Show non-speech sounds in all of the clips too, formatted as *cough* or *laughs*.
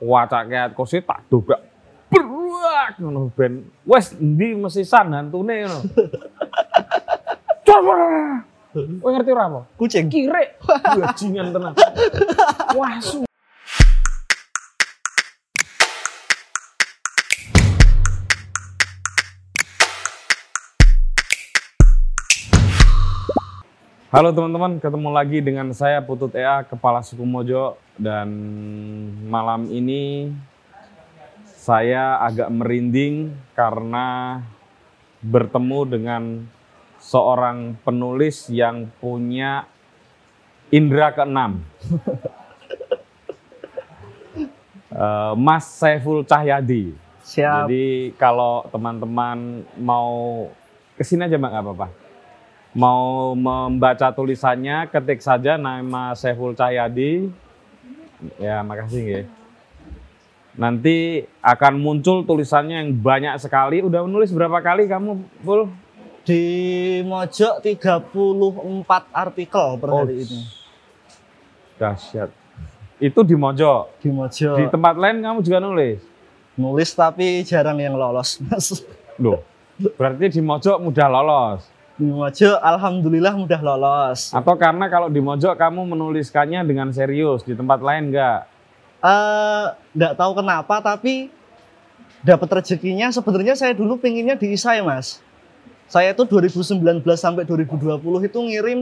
wacake kursi tak dobrak berak ngono ben wes endi mesisan hantune ngono coba Kowe ngerti apa? Kucing. Kirek. Bajingan tenan. Wah, su Halo teman-teman, ketemu lagi dengan saya Putut EA, Kepala Suku Mojo dan malam ini saya agak merinding karena bertemu dengan seorang penulis yang punya indera keenam. *laughs* Eh, Mas Saiful Cahyadi. Siap. Jadi kalau teman-teman mau ke sini aja mbak nggak apa-apa. Mau membaca tulisannya, ketik saja nama Saiful Cahyadi. Ya makasih ya. Nanti akan muncul tulisannya yang banyak sekali. Udah menulis berapa kali kamu, Pul? Di Mojok 34 artikel per Oh, hari ini. Dahsyat. Itu di Mojo. Di Mojok. Di tempat lain kamu juga nulis? Nulis tapi jarang yang lolos, Mas. Loh, berarti di Mojo mudah lolos. Di Mojok alhamdulillah mudah lolos. Atau karena kalau di Mojo kamu menuliskannya dengan serius, di tempat lain enggak? Eh, nggak tahu kenapa tapi dapat rezekinya sebenarnya saya dulu pinginnya di ISAI, Mas. Saya tuh 2019 sampai 2020 itu ngirim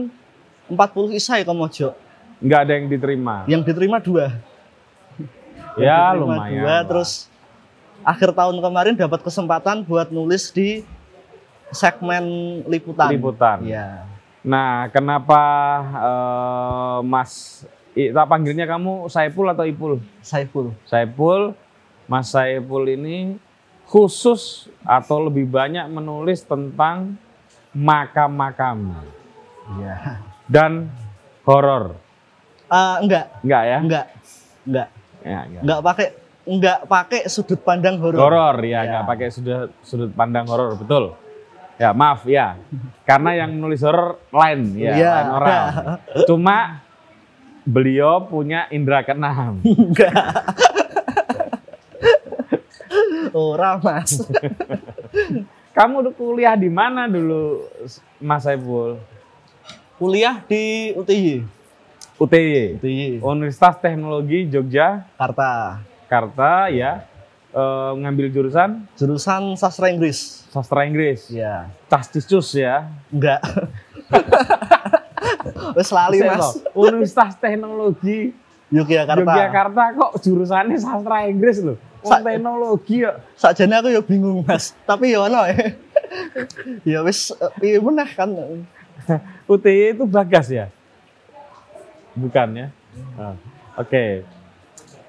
40 isai ke Mojok. Enggak ada yang diterima. Yang diterima dua. Ya Diterima lumayan. dua, lah. terus akhir tahun kemarin dapat kesempatan buat nulis di segmen liputan. Liputan. Iya. Nah, kenapa eh, Mas tak panggilnya kamu Saiful atau Ipul? Saiful. Saiful, Mas Saiful ini khusus atau lebih banyak menulis tentang makam-makam Iya. dan horor. Eh, enggak, Enggak ya? enggak, enggak, Ya, enggak. enggak pakai enggak pakai sudut pandang horor. Horor ya, Ya. nggak pakai sudut sudut pandang horor, betul. Ya, maaf ya. Karena yang menulis horor lain ya, Iya. lain orang. Cuma beliau punya indera keenam. Ora, Mas. Kamu udah kuliah di mana dulu, Mas Saiful? Kuliah di UTY. UTY, UTY. Universitas Teknologi Jogja, Jakarta. Jakarta ya. Eh, ngambil jurusan Jurusan sastra Inggris. sastra Inggris. Iya. Casticus ya. Enggak. *laughs* Wes lali, Mas. Universitas Teknologi Yogyakarta. Yogyakarta kok jurusannya sastra Inggris loh. Sa- teknologi ya. Sakjane aku ya bingung, Mas. Tapi ya ono ya. *laughs* ya wis eh, piye meneh kan. UTY itu Bagas ya? Bukan ya? Ah, Oke.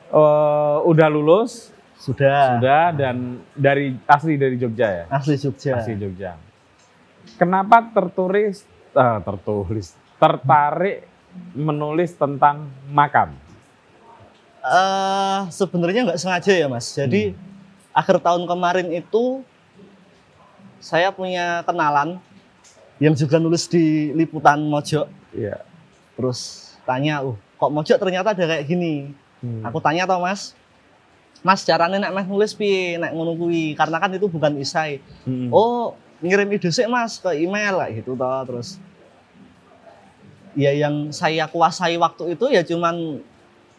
Eh, udah lulus, Sudah. sudah dan dari asli dari Jogja ya? Asli Jogja. Asli Jogja. Kenapa tertulis ah, tertulis tertarik menulis tentang makam? Eh sebenarnya nggak sengaja ya mas. Jadi akhir tahun kemarin itu saya punya kenalan yang juga nulis di liputan Mojok. Iya. Terus tanya, uh kok Mojok ternyata ada kayak gini. Hmm. Aku tanya tau mas, Mas caranya nek meh nulis pi nek ngono kuwi karena kan itu bukan isai. Hmm. Oh ngirim ide sih mas ke email kayak gitu toh terus. Ya yang saya kuasai waktu itu ya cuman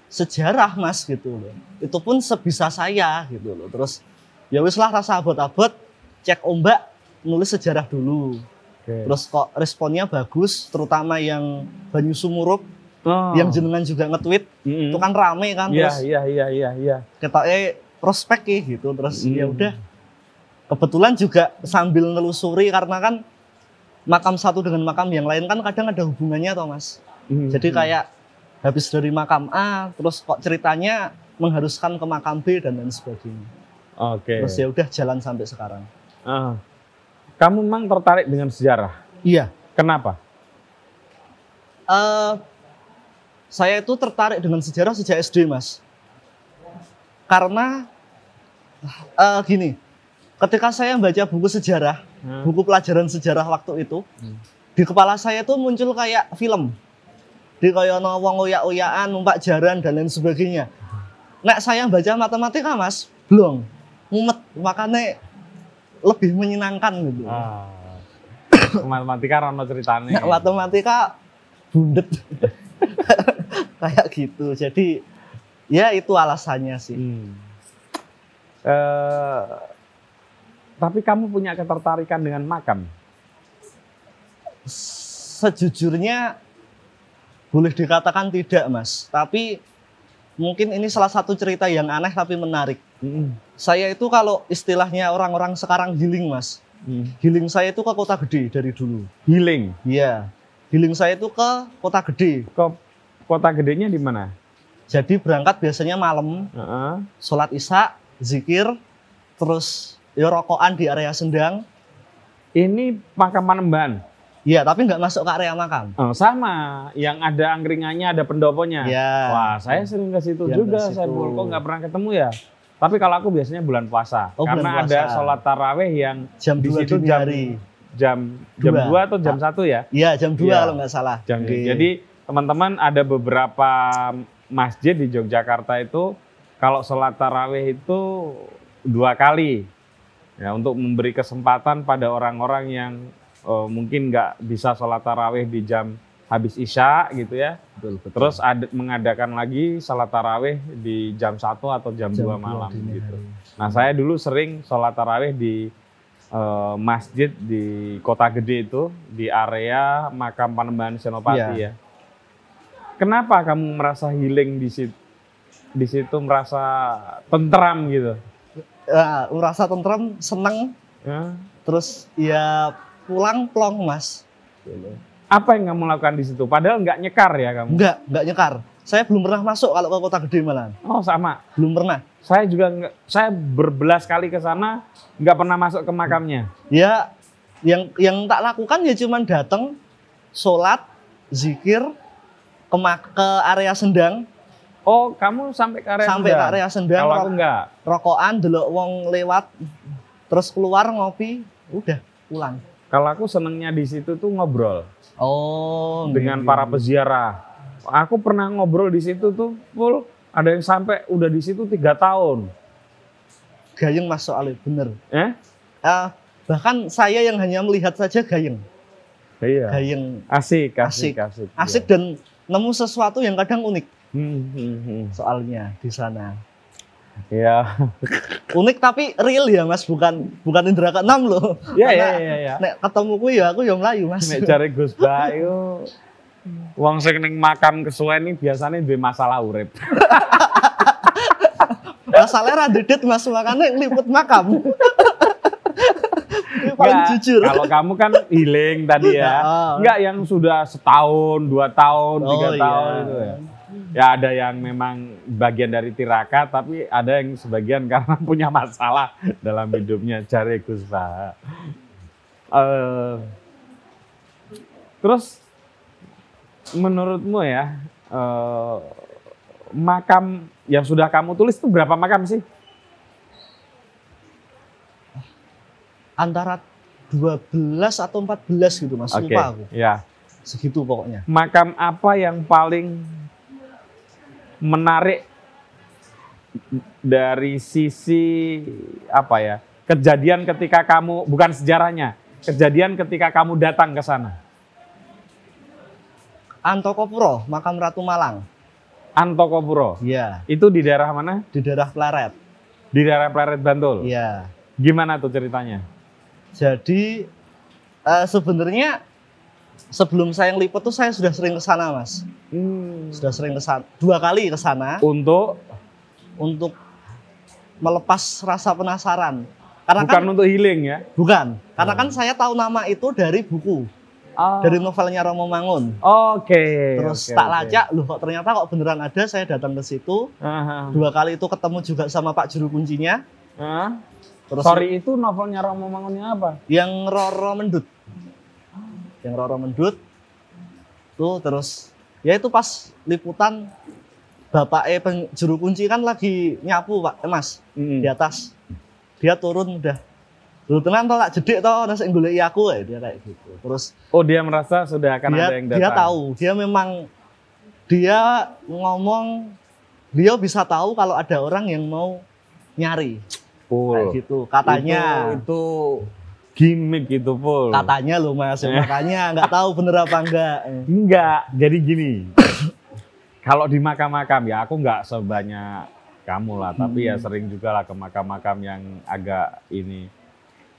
sejarah mas gitu loh. Itu pun sebisa saya gitu loh. Terus ya wis lah rasa abot-abot cek ombak nulis sejarah dulu. Oke. Terus kok responnya bagus terutama yang Banyu Sumurup Oh. yang jenengan juga nge-tweet Mm-mm. itu kan rame kan Iya, terus iya, iya, iya, iya. ketoknya prospek nih gitu terus Hmm. ya udah kebetulan juga sambil nelusuri karena kan makam satu dengan makam yang lain kan kadang ada hubungannya toh mas Hmm. jadi kayak habis dari makam A terus kok ceritanya mengharuskan ke makam B dan lain sebagainya Oke. terus ya udah jalan sampai sekarang Ah. Kamu memang tertarik dengan sejarah. iya Kenapa? Eh, saya itu tertarik dengan sejarah sejak SD mas karena eh, gini ketika saya baca buku sejarah Hmm. buku pelajaran sejarah waktu itu Hmm. di kepala saya tuh muncul kayak film di kayak ono wong oyak-oyakan numpak jaran dan lain sebagainya nek saya baca matematika mas belum mumet makanya lebih menyenangkan gitu Ah. *coughs* Matematika rono ceritane. nek matematika bundet *laughs* *laughs* kayak gitu jadi ya itu alasannya sih Hmm. Eh, tapi kamu punya ketertarikan dengan makam? sejujurnya boleh dikatakan tidak mas tapi mungkin ini salah satu cerita yang aneh tapi menarik Hmm. saya itu kalau istilahnya orang-orang sekarang healing mas Hmm. healing saya itu ke kota gede dari dulu Healing. iya healing saya itu ke kota gede Kok kota gedenya di mana? jadi berangkat biasanya malam Heeh. sholat isya zikir terus ya rokokan di area sendang Ini makam Panembahan. iya tapi nggak masuk ke area makam Oh, sama, yang ada angkringannya, ada pendoponya. Iya. Wah, saya sering ke situ Yang juga. Saya kok nggak pernah ketemu ya. Tapi kalau aku biasanya bulan puasa, Oh, bulan karena puasa. ada sholat taraweh yang jam di 2 situ jam jam jam Dua. 2 atau jam 1 ya. iya jam 2 Iya. kalau nggak salah Jam Oke. Jadi teman-teman ada beberapa masjid di Yogyakarta itu kalau sholat taraweh itu dua kali ya untuk memberi kesempatan pada orang-orang yang eh, mungkin nggak bisa sholat taraweh di jam habis isya gitu ya. betul, betul. Terus ada, mengadakan lagi sholat taraweh di jam 1 atau jam, Jam 2 dua malam gitu. hari. Nah saya dulu sering sholat taraweh di eh, masjid di kota gede itu di area makam Panembahan Senopati ya. Iya. Kenapa kamu merasa healing di situ? Di situ merasa tentram gitu? Ya, merasa tentrem seneng Ya. terus ya pulang plong mas Apa yang kamu lakukan di situ? Padahal nggak nyekar ya kamu? enggak enggak nyekar saya belum pernah masuk kalau ke kota gede malah Oh sama. belum pernah Saya juga nggak. Saya berbelas kali ke sana nggak pernah masuk ke makamnya. ya yang yang tak lakukan ya cuman datang sholat zikir ke, ke area sendang Oh kamu sampai ke area sampai ke Sendang? area sendang Kalau aku ro- nggak. rokokan delok wong lewat terus keluar ngopi udah pulang Kalau aku senengnya di situ tuh ngobrol oh dengan para peziarah. Aku pernah ngobrol di situ tuh full. Ada yang sampai udah di situ tiga tahun. gayeng mas soalnya bener Eh? Ah, bahkan saya yang hanya melihat saja gayeng Iya. gayeng Asik, asik, Asik. asik. asik dan nemu sesuatu yang kadang unik Hmm, hmm, hmm. soalnya di sana Iya. unik tapi real ya mas bukan bukan indra keenam loh Iya, iya, iya, iya. nek ketemu ku ya aku yang melayu mas Nek cari Gus Bayu Wong sing ning makam kesuwen ini biasanya duwe masalah urip. *laughs* masalahnya radedet mas makanya liput makam paling jujur Kalau kamu kan healing tadi ya. *laughs* Ah. Enggak yang sudah setahun, dua tahun, Oh, tiga iya. tahun itu ya. Ya ada yang memang bagian dari tirakat, tapi ada yang sebagian *laughs* karena punya masalah dalam hidupnya. Cari Gus. Eh, terus menurutmu ya, eh, makam yang sudah kamu tulis itu berapa makam sih? Antara 12 atau 14 gitu mas. Oke, lupa aku. ya. segitu pokoknya. Makam apa yang paling menarik dari sisi apa ya kejadian ketika kamu bukan sejarahnya kejadian ketika kamu datang ke sana? Antokopuro makam Ratu Malang. Antokopuro? Iya. Itu di daerah mana? Di daerah Pleret. Di daerah Pleret Bantul? Iya. Gimana tuh ceritanya Jadi eh, sebenarnya sebelum saya ngeliput tuh saya sudah sering ke sana, Mas. Hmm, Sudah sering ke sana, dua kali ke sana untuk untuk melepas rasa penasaran. Karena bukan kan untuk healing ya bukan, karena kan saya tahu nama itu dari buku, Oh, dari novelnya Romo Mangun. oke Terus oke, tak oke. lacak, loh kok ternyata kok beneran ada, saya datang ke situ. Aha. Dua kali itu ketemu juga sama Pak Juru Kuncinya. Hah? Terus sorry itu novelnya Romo Mangunnya apa yang Roro Mendut. Yang Roro Mendut. Tuh terus ya itu pas liputan Bapak E juru kunci kan lagi nyapu Pak, eh, Mas, Mm. di atas. Dia turun udah Lu tenan to tak jedek to nasi aku ya dia kayak gitu. Terus Oh dia merasa sudah akan dia ada yang datang. dia tahu, dia memang dia ngomong beliau bisa tahu kalau ada orang yang mau nyari Pul. kayak gitu katanya Itu, itu gimmick itu, Pul. katanya loh mas makanya nggak tahu bener apa enggak Enggak, jadi gini. Kalau di makam-makam ya aku nggak sebanyak kamu lah, tapi ya Hmm. sering juga lah ke makam-makam yang agak ini.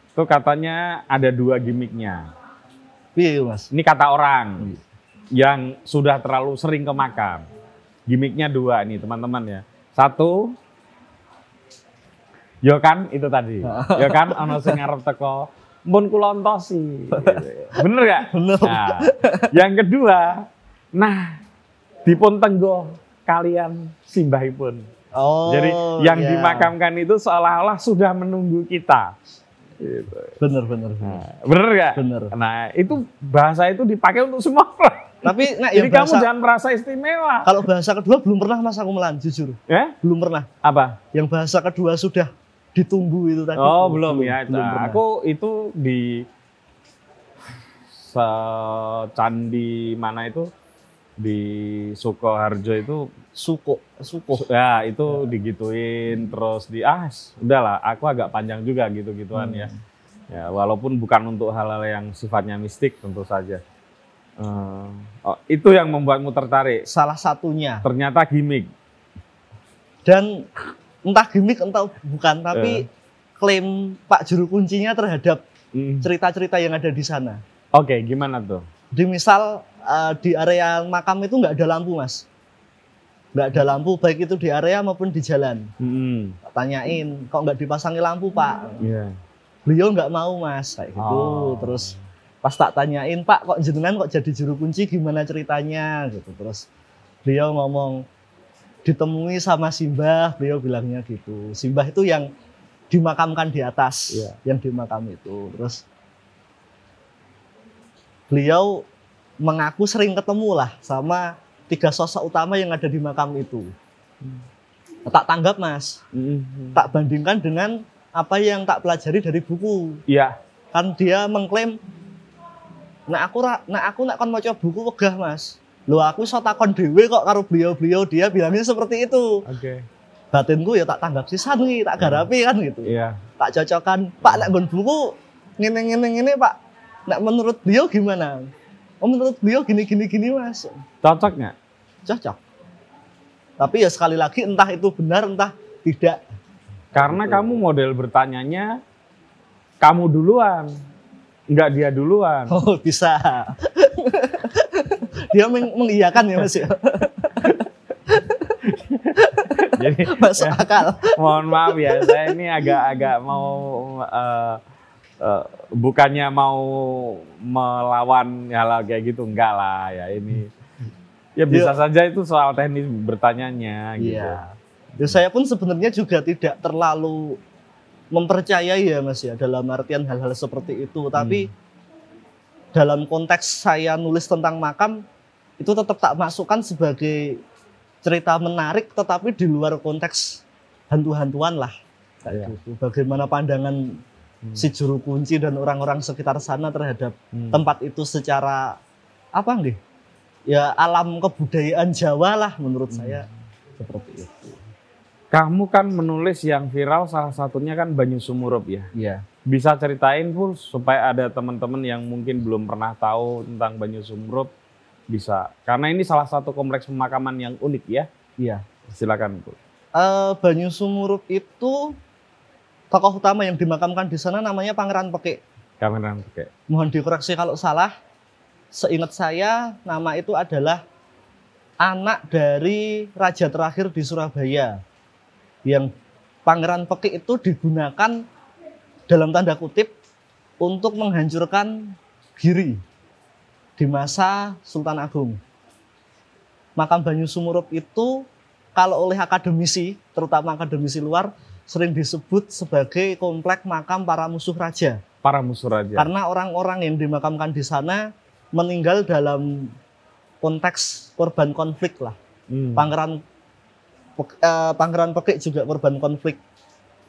Itu katanya ada dua gimmicknya. iya mas Ini kata orang yang sudah terlalu sering ke makam. Gimmicknya dua nih teman-teman ya. Satu, yo kan itu tadi. *laughs* Yo kan ono sing ngarep teko mun kula entosi. Bener gak? *laughs* bener Nah, yang kedua, nah dipun tenggo kalian simbahipun. oh Jadi yang iya. dimakamkan itu seolah-olah sudah menunggu kita. Gitu. bener bener, bener. Nah, bener gak? bener Nah, itu bahasa itu dipakai untuk semua orang. tapi *laughs* nah Jadi yang kamu bahasa, jangan merasa istimewa. kalau bahasa kedua belum pernah mas aku melan jujur Ya? belum pernah Apa? yang bahasa kedua sudah ditunggu itu tadi. Oh, belum, ya. belum Nah, aku itu di secandi mana itu? Di Sukoharjo itu suko suko. Ya itu digituin terus di ah udahlah aku agak panjang juga gitu gituan ya ya walaupun bukan untuk hal-hal yang sifatnya mistik tentu saja. Eh, oh, itu yang membuatmu tertarik? Salah satunya. Ternyata gimmick. Dan entah gimmick entah bukan tapi Eh. klaim Pak Juru Kuncinya terhadap cerita-cerita yang ada di sana. oke gimana tuh Di misal eh, di area makam itu nggak ada lampu mas, nggak ada lampu baik itu di area maupun di jalan. Mm. Tanyain kok nggak dipasangi lampu pak? Iya. Beliau nggak mau mas kayak gitu. Oh. Terus pas tak tanyain pak kok jenengan kok jadi juru kunci gimana ceritanya gitu. Terus beliau ngomong ditemui sama Simbah, beliau bilangnya gitu. Simbah itu yang dimakamkan di atas, Iya. yang di makam itu. Terus beliau mengaku sering ketemu lah sama tiga sosok utama yang ada di makam itu. Tak tanggap mas, Mm. tak bandingkan dengan apa yang tak pelajari dari buku. Iya. Kan dia mengklaim, nah aku nah aku nak kon maca buku wegah mas. Lo aku so takon dewe kok karo beliau-beliau dia bilangnya seperti itu. Oke. Batinku ya tak tanggap sisan nih, tak garapi kan gitu. Iya. Tak cocokkan, Pak nak nggon buku ngene ngene Pak. Nak menurut beliau gimana? Oh menurut beliau gini gini gini mas, Cocok nggak? cocok. Tapi ya sekali lagi entah itu benar entah tidak. Karena Betul. kamu model bertanyanya kamu duluan, nggak dia duluan. Oh bisa. Dia meng- mengiyakan ya mas ya. Jadi Masuk akal. mohon maaf ya, saya ini agak-agak mau eh, eh, bukannya mau melawan hal kayak gitu, enggak lah ya ini. Ya bisa saja itu soal teknis bertanyanya gitu. Iya. Ya, saya pun sebenarnya juga tidak terlalu mempercayai ya Mas ya dalam artian hal-hal seperti itu. Tapi dalam konteks saya nulis tentang makam itu tetap tak masukkan sebagai cerita menarik, tetapi di luar konteks hantu-hantuan lah. Kayak gitu. Bagaimana pandangan Hmm. si juru kunci dan orang-orang sekitar sana terhadap Hmm. tempat itu secara apa nih? Ya alam kebudayaan Jawa lah menurut Hmm. saya seperti itu. Kamu kan menulis yang viral salah satunya kan Banyu Sumurup ya. Iya. Bisa ceritain pun supaya ada teman-teman yang mungkin belum pernah tahu tentang Banyu Sumurup bisa. Karena ini salah satu kompleks pemakaman yang unik ya. Iya. Silakan Bu. Eh, Banyu Sumurup itu tokoh utama yang dimakamkan di sana namanya Pangeran Pekik. Kamera pakai. Mohon dikoreksi kalau salah. Seingat saya nama itu adalah anak dari raja terakhir di Surabaya. Yang Pangeran Pekik itu digunakan dalam tanda kutip untuk menghancurkan Giri di masa Sultan Agung. Makam Banyu Sumurup itu kalau oleh akademisi, terutama akademisi luar, sering disebut sebagai komplek makam para musuh raja. Para musuh raja. Karena orang-orang yang dimakamkan di sana meninggal dalam konteks korban konflik lah. Hmm. Pangeran eh, Pangeran Pekik juga korban konflik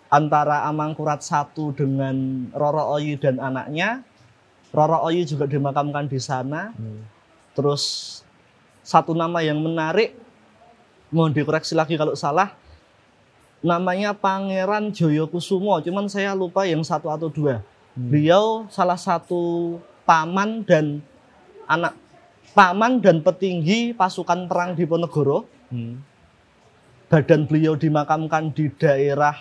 antara Amangkurat I dengan Roro Oyi dan anaknya. Roro Oyi juga dimakamkan di sana. Hmm. Terus satu nama yang menarik mohon dikoreksi lagi kalau salah namanya Pangeran Joyokusumo cuman saya lupa yang satu atau dua Hmm. beliau salah satu paman dan anak paman dan petinggi pasukan perang di Ponegoro Hmm. badan beliau dimakamkan di daerah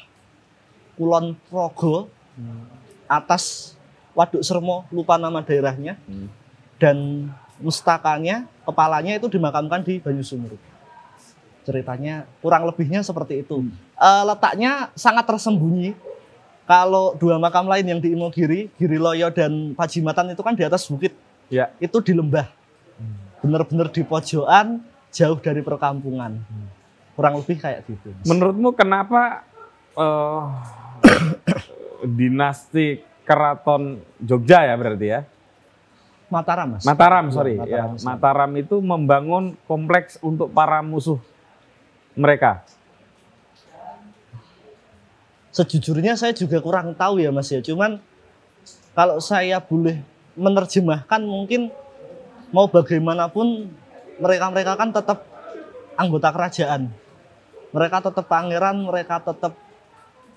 Kulon Progo Hmm. atas Waduk Sermo lupa nama daerahnya. Hmm. dan mustakanya kepalanya itu dimakamkan di Banyu Sumur ceritanya kurang lebihnya seperti itu. Hmm. Eh, letaknya sangat tersembunyi. Kalau dua makam lain yang di Imogiri Giri Loyo dan Pajimatan itu kan di atas bukit. Ya. itu di lembah. Benar-benar di pojokan jauh dari perkampungan. Kurang lebih kayak gitu. Menurutmu kenapa eh, *coughs* dinasti keraton Jogja ya berarti ya? Mataram mas Mataram, Iya, sorry. Mataram, ya. Mataram itu membangun kompleks untuk para musuh mereka. sejujurnya saya juga kurang tahu ya mas ya cuman kalau saya boleh menerjemahkan mungkin mau bagaimanapun mereka-mereka kan tetap anggota kerajaan mereka tetap pangeran mereka tetap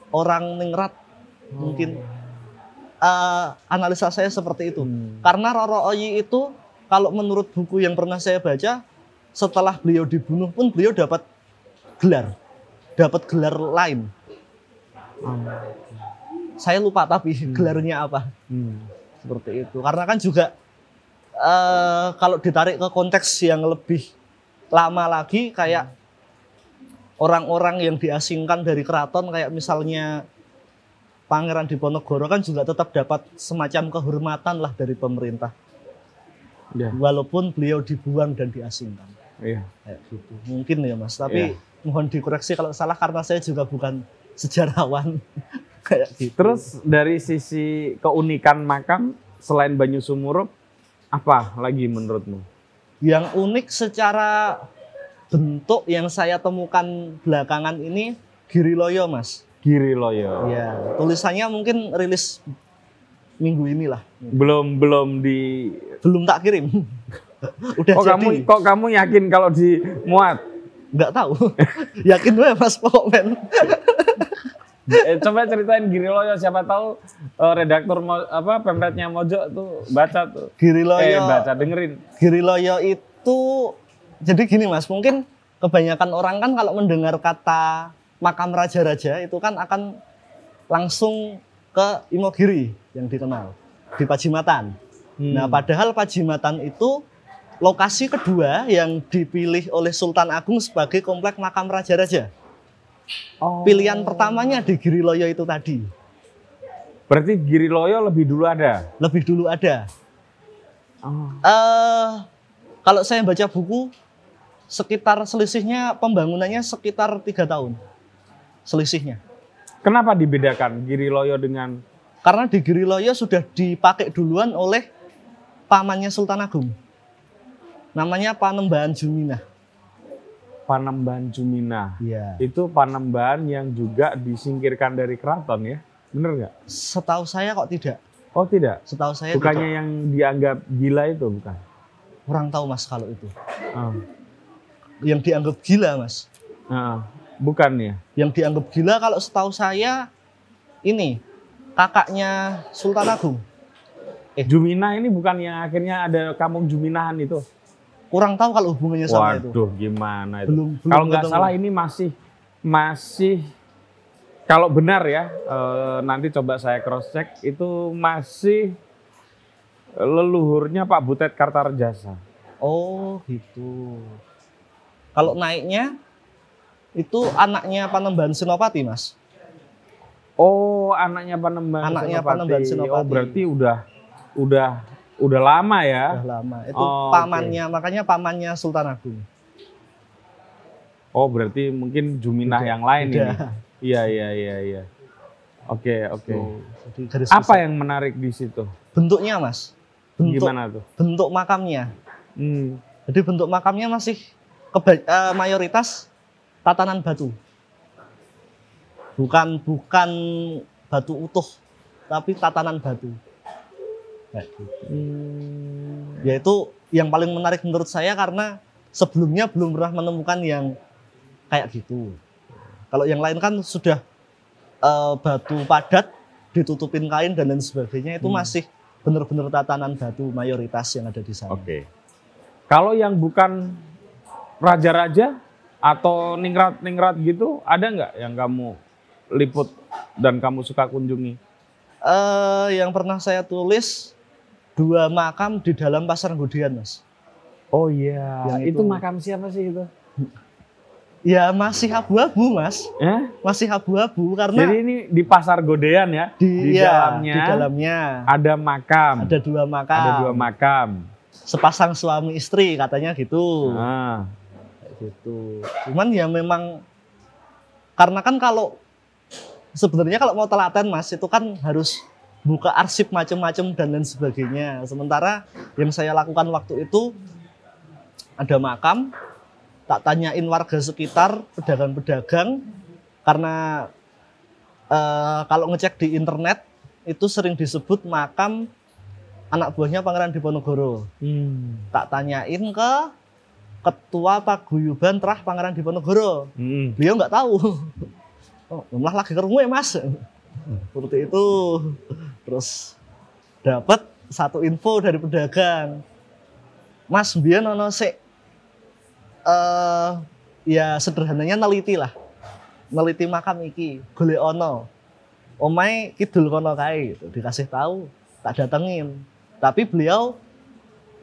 orang ningrat mungkin Eh, analisa saya seperti itu. Hmm. karena Roro Oyi itu kalau menurut buku yang pernah saya baca setelah beliau dibunuh pun beliau dapat gelar. Dapat gelar lain. Saya lupa tapi gelarnya apa. Hmm. seperti itu. Karena kan juga eh, kalau ditarik ke konteks yang lebih lama lagi kayak orang-orang yang diasingkan dari keraton kayak misalnya Pangeran Diponegoro kan juga tetap dapat semacam kehormatan lah dari pemerintah. Ya, walaupun beliau dibuang dan diasingkan. Iya. kayak gitu. Mungkin ya mas. Tapi mohon dikoreksi kalau salah karena saya juga bukan *laughs* sejarawan. *laughs* Kayak gitu. Terus dari sisi keunikan makam selain Banyu Sumurup apa lagi menurutmu? yang unik secara bentuk yang saya temukan belakangan ini Giriloyo mas Giri Loyo. ya tulisannya mungkin rilis minggu inilah Belum belum di belum tak kirim *laughs* udah Kok jadi kamu kok kamu yakin kalau dimuat? nggak tahu *laughs* yakin gue mas pokoknya *laughs* Eh, coba ceritain Giri Loyo siapa tahu eh, redaktur Mo- apa pemretnya Mojo tuh baca tuh. Giriloyo Eh baca dengerin. Giriloyo itu jadi gini mas, mungkin kebanyakan orang kan kalau mendengar kata makam raja-raja itu kan akan langsung ke Imogiri yang dikenal di Pajimatan. Hmm. Nah padahal Pajimatan itu lokasi kedua yang dipilih oleh Sultan Agung sebagai komplek makam raja-raja. Oh. Pilihan pertamanya di Giriloyo itu tadi, Berarti Giri Loyo lebih dulu ada. lebih dulu ada. Oh. eh kalau saya baca buku sekitar selisihnya pembangunannya sekitar tiga tahun selisihnya Kenapa dibedakan Giri Loyo dengan karena di Giriloyo sudah dipakai duluan oleh pamannya Sultan Agung namanya Panembahan Juminah Panembahan Jumina? Iya. Itu Panembahan yang juga disingkirkan dari keraton ya? Bener nggak? setahu saya kok tidak Oh tidak. setahu saya Bukannya tidak. yang dianggap gila itu bukan? kurang tahu mas kalau itu Oh. yang dianggap gila mas Ah, bukan ya? yang dianggap gila kalau setahu saya ini kakaknya Sultan Agung Eh. Jumina ini bukan yang akhirnya ada kampung Juminahan itu? kurang tahu kalau hubungannya sama itu Waduh, gimana itu? belum, belum Kalau nggak salah ini masih masih kalau benar ya eh, nanti coba saya cross check itu masih leluhurnya Pak Butet Kartarejasa. Oh gitu. Kalau naiknya itu anaknya Panembahan Senopati, Mas. Oh, anaknya Panembahan Anaknya Senopati. Panembahan Senopati. Oh, berarti udah udah udah lama ya. Udah lama. Itu Oh, pamannya, makanya pamannya Sultan Agung. Oh, berarti mungkin Juminah Udah, yang lain ini. udah. Iya, iya, iya, iya. Oke, oke. Tuh, jadi garis Apa yang menarik di situ? bentuknya, Mas? Bentuk Gimana tuh? bentuk makamnya. Hmm. Jadi bentuk makamnya masih keba- eh, mayoritas tatanan batu. Bukan bukan batu utuh, tapi tatanan batu. Hmm. yaitu yang paling menarik menurut saya karena sebelumnya belum pernah menemukan yang kayak gitu. Kalau yang lain kan sudah eh, batu padat ditutupin kain dan lain sebagainya itu Hmm. masih benar-benar tatanan batu mayoritas yang ada di sana. Oke. Kalau yang bukan raja-raja atau ningrat-ningrat gitu, ada nggak yang kamu liput dan kamu suka kunjungi? Eh, yang pernah saya tulis dua makam di dalam pasar Gudian, Mas. Oh iya, Yang itu itu. makam siapa sih itu? Ya masih abu-abu, Mas. Ya? Masih abu-abu karena Jadi ini di pasar Godean ya? di, di ya, dalamnya di dalamnya ada makam. ada dua makam. Ada dua makam. Sepasang suami istri katanya gitu. Ah, Kayak gitu. Cuman ya memang karena kan kalau sebenarnya kalau mau telaten Mas itu kan harus buka arsip macam-macam dan lain sebagainya. Sementara yang saya lakukan waktu itu ada makam, tak tanyain warga sekitar, pedagang-pedagang karena eh, kalau ngecek di internet itu sering disebut makam anak buahnya Pangeran Diponegoro hmm. tak tanyain ke ketua paguyuban terah Pangeran Diponegoro. Hmm. Beliau nggak tahu. Oh, malah lagi kerungu ya mas. Seperti itu. Terus dapat satu info dari pedagang. Mas biar nono sik eh ya sederhananya neliti lah. Neliti makam iki, golek ono. Omai kidul kono kae gitu. Dikasih tahu, tak datengin. Tapi beliau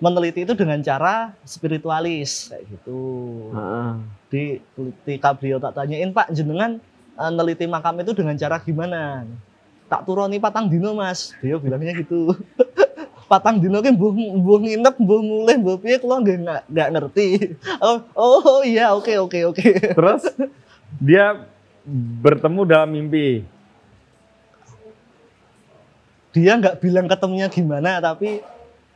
meneliti itu dengan cara spiritualis kayak gitu. Di ketika beliau tak tanyain Pak jenengan eh, neliti makam itu dengan cara gimana? Tak turuni patang dino mas. Dia bilangnya gitu. *laughs* patang dino kan mbuh mbuh nginep mbuh mulih mbuh piye kula nggak nggak- nggak ngerti. *laughs* Oh, oh iya oke oke oke. Terus dia bertemu dalam mimpi. Dia nggak bilang ketemunya gimana tapi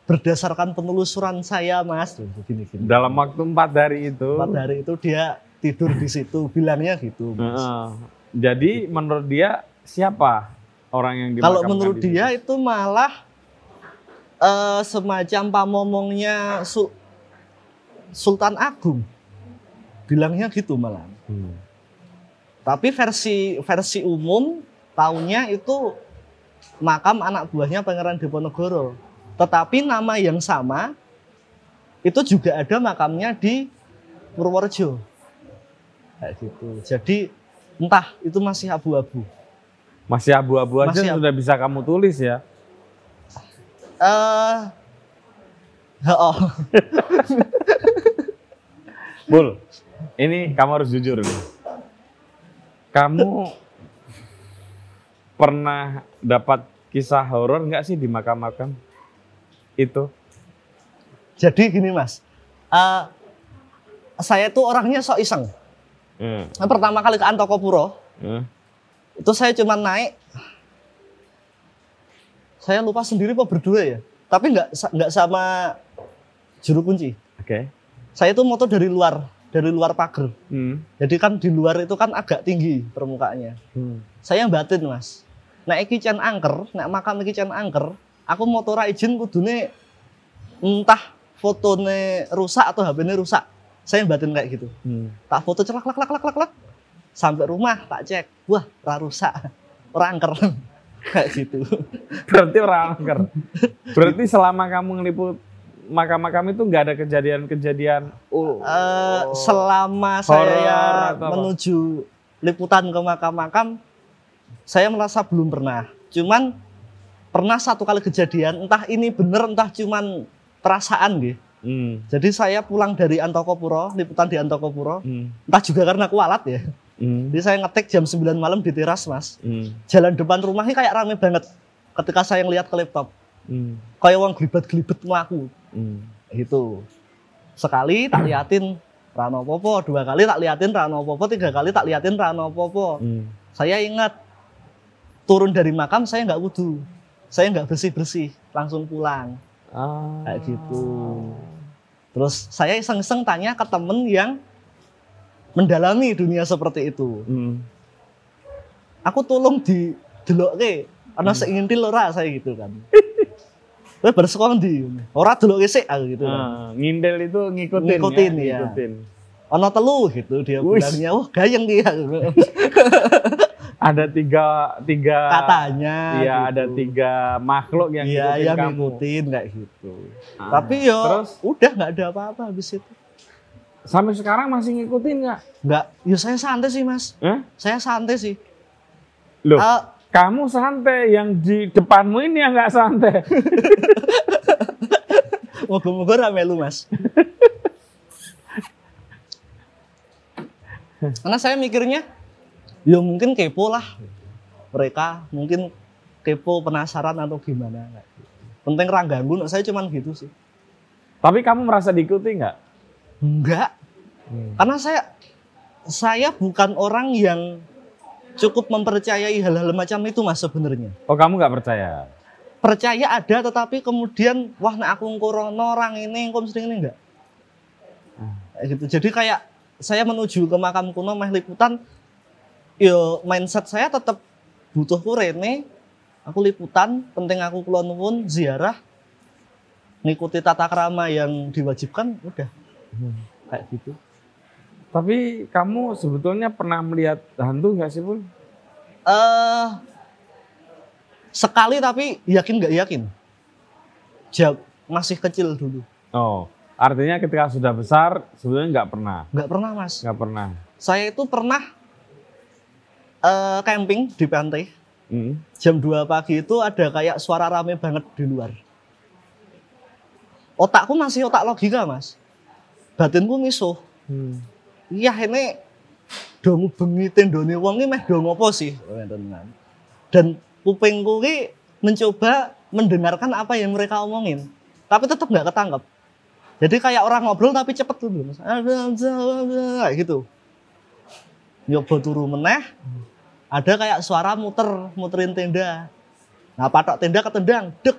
berdasarkan penelusuran saya mas begini gini. Dalam waktu empat hari itu. Empat hari itu dia tidur di situ bilangnya gitu. Mas. Heeh. Jadi menurut dia siapa orang yang Kalau menurut di dia itu malah eh, semacam pamomongnya Sul- Sultan Agung. Bilangnya gitu malah. Hmm. Tapi versi versi umum taunya itu makam anak buahnya Pangeran Diponegoro. Tetapi nama yang sama itu juga ada makamnya di Purworejo. Kayak gitu. Jadi entah itu masih abu-abu. Masih abu-abu aja Masih abu- sudah bisa kamu tulis ya. Eh oh, *laughs* Bul, ini kamu harus jujur nih. Kamu pernah dapat kisah horor nggak sih di makam-makam itu? jadi gini mas, Eh saya tuh orangnya sok iseng. Hmm. Nah, pertama kali ke Antokopuro, Hmm. itu saya cuma naik, saya lupa sendiri apa berdua ya, tapi nggak nggak sama juru kunci. Oke. Saya itu moto dari luar, dari luar pagar. Hmm. Jadi kan di luar itu kan agak tinggi permukaannya. Hmm. Saya yang batin mas. Nah iki angker, nah makam iki angker, aku motor izin kudune entah fotone rusak atau HP-nya rusak. Saya batin kayak gitu. Hmm. Tak foto celak lak lak lak lak lak. Sampai rumah tak cek, wah ra rusak, ora angker. *laughs* kayak gitu. Berarti orang angker. Berarti selama kamu ngeliput makam-makam itu nggak ada kejadian-kejadian oh, Eh, selama saya menuju liputan ke makam-makam, saya merasa belum pernah. Cuman pernah satu kali kejadian, entah ini bener, entah cuman perasaan gitu. Hmm. Jadi saya pulang dari Antokopuro, liputan di Antokopuro, Hmm. entah juga karena kualat ya. Hmm. Jadi saya ngetik jam 9 malam di teras mas. Hmm. Jalan depan rumah ini kayak rame banget. Ketika saya ngeliat ke laptop, Hmm. kayak uang gelibet-gelibet melaku. Hmm. Gitu. Sekali tak *clears throat* liatin Rano Popo, dua kali tak liatin Rano Popo, tiga kali tak liatin Rano Popo. Hmm. Saya ingat turun dari makam saya nggak wudhu, saya nggak bersih bersih, langsung pulang Ah. kayak gitu. Terus saya iseng-iseng tanya ke temen yang mendalami dunia seperti itu. Hmm. Aku tolong di delok ke, karena Hmm. seingintil ora saya gitu kan. *laughs* Kowe bar sekolah ndi? Ora delok sik aku gitu kan. Ah, ngindel itu ngikutin, Ngikutin, ya, ya. ngikutin. ono telu gitu dia Wih. bilangnya wah gayeng dia *laughs* Ada tiga tiga katanya Iya, gitu. ada tiga makhluk yang iya ngikutin yang kamu. ngikutin kayak gitu Ah, tapi yo terus udah nggak ada apa-apa habis itu sampai sekarang masih ngikutin nggak? nggak yo saya santai sih mas Hah? saya santai sih Loh, Ah, kamu santai, yang di depanmu ini yang nggak santai. *laughs* moga-moga rame lu mas *laughs* karena saya mikirnya ya mungkin kepo lah mereka mungkin kepo penasaran atau gimana gitu. penting ra ganggu nah, saya cuman gitu sih Tapi kamu merasa diikuti nggak? enggak karena saya saya bukan orang yang cukup mempercayai hal-hal macam itu mas sebenarnya Oh, kamu nggak percaya? percaya ada tetapi kemudian wah nak aku ngkorono orang ini engkau mesti ini enggak Hmm. Gitu jadi kayak saya menuju ke makam kuno meh liputan yo mindset saya tetap butuh kurene aku liputan penting aku kulon pun ziarah. Ngikuti tata krama yang diwajibkan udah. Kayak gitu. Tapi kamu sebetulnya pernah melihat hantu nggak sih, Pul? eh sekali tapi yakin nggak yakin. Jawab masih kecil dulu. Oh, artinya ketika sudah besar sebetulnya nggak pernah, nggak pernah mas. Nggak pernah. saya itu pernah eh, camping di pantai. Hmm. jam 2 pagi itu ada kayak suara rame banget di luar. Otakku masih otak logika mas. Batinku misuh Hmm. iya ini dong bengi tendone wong ini meh dong apa sih? Dan kupingku ini mencoba mendengarkan apa yang mereka omongin tapi tetap nggak ketangkep. Jadi kayak orang ngobrol tapi cepet dulu mas. Kayak gitu. Nyoba turu meneh ada kayak suara muter muterin tenda. Nah patok tenda ketendang dek.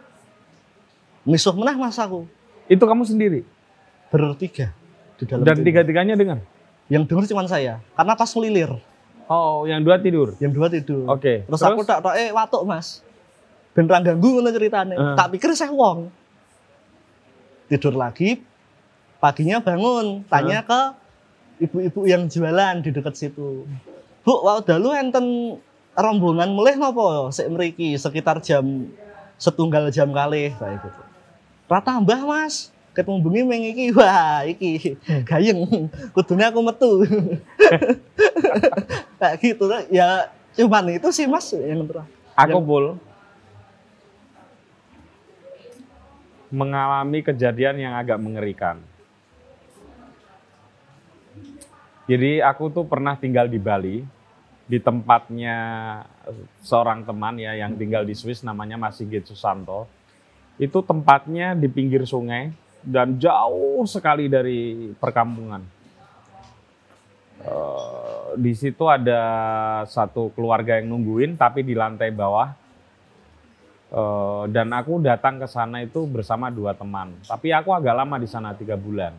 Misuh meneh mas aku. Itu kamu sendiri? Bertiga di dalam dan tenda. tiga-tiganya dengar. yang denger cuma saya karena pas ngelilir Oh, yang dua tidur. yang dua tidur. Oke. terus, aku tak tak eh watuk mas. Ben ra ganggu ngono ceritane. Eh. tak pikir saya wong. Tidur lagi paginya bangun. Tanya ke ibu-ibu yang jualan di dekat situ bu wau dalu enten rombongan mulih nopo? Sik mriki sekitar jam setunggal jam kali kayak gitu. Ra tambah mas. Ketemu bengi mengiki *laughs* wah iki gayeng. Kudune aku metu. *laughs* Kayak gitu ya cuman itu sih mas yang terakhir Aku. Pul mengalami kejadian yang agak mengerikan. Jadi aku tuh pernah tinggal di Bali di tempatnya seorang teman ya yang tinggal di Swiss namanya Mas Sigit Susanto. Itu tempatnya di pinggir sungai dan jauh sekali dari perkampungan. Eh, di situ ada satu keluarga yang nungguin tapi di lantai bawah Eh, dan aku datang ke sana itu bersama dua teman tapi aku agak lama di sana tiga bulan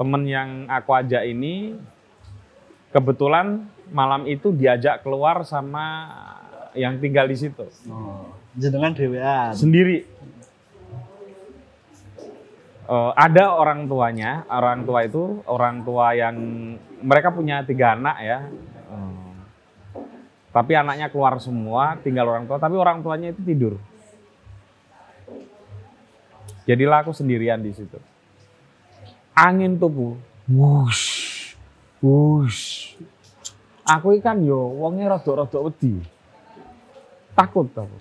temen yang aku ajak ini kebetulan malam itu diajak keluar sama yang tinggal di situ. Oh, jenengan dewean. sendiri. Eh, ada orang tuanya orang tua itu orang tua yang mereka punya tiga anak ya. Eh, tapi anaknya keluar semua tinggal orang tua tapi orang tuanya itu tidur. Jadilah aku sendirian di situ. Angin tuh bu wush. Wush aku ikan yo wongnya rodok-rodok wedi. Takut aku.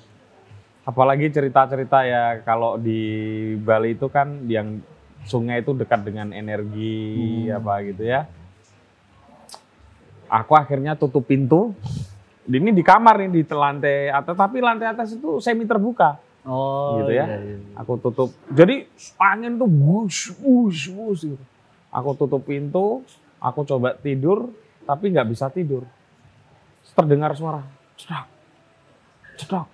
Apalagi cerita-cerita ya kalau di Bali itu kan yang sungai itu dekat dengan energi apa gitu ya. Aku akhirnya tutup pintu. Ini di kamar nih di lantai atas. Tapi lantai atas itu semi terbuka. Oh, Gitu ya. iya, iya. aku tutup. Jadi angin tuh wush wush wush gitu. aku tutup pintu. Aku coba tidur tapi nggak bisa tidur. Terdengar suara cedok cedok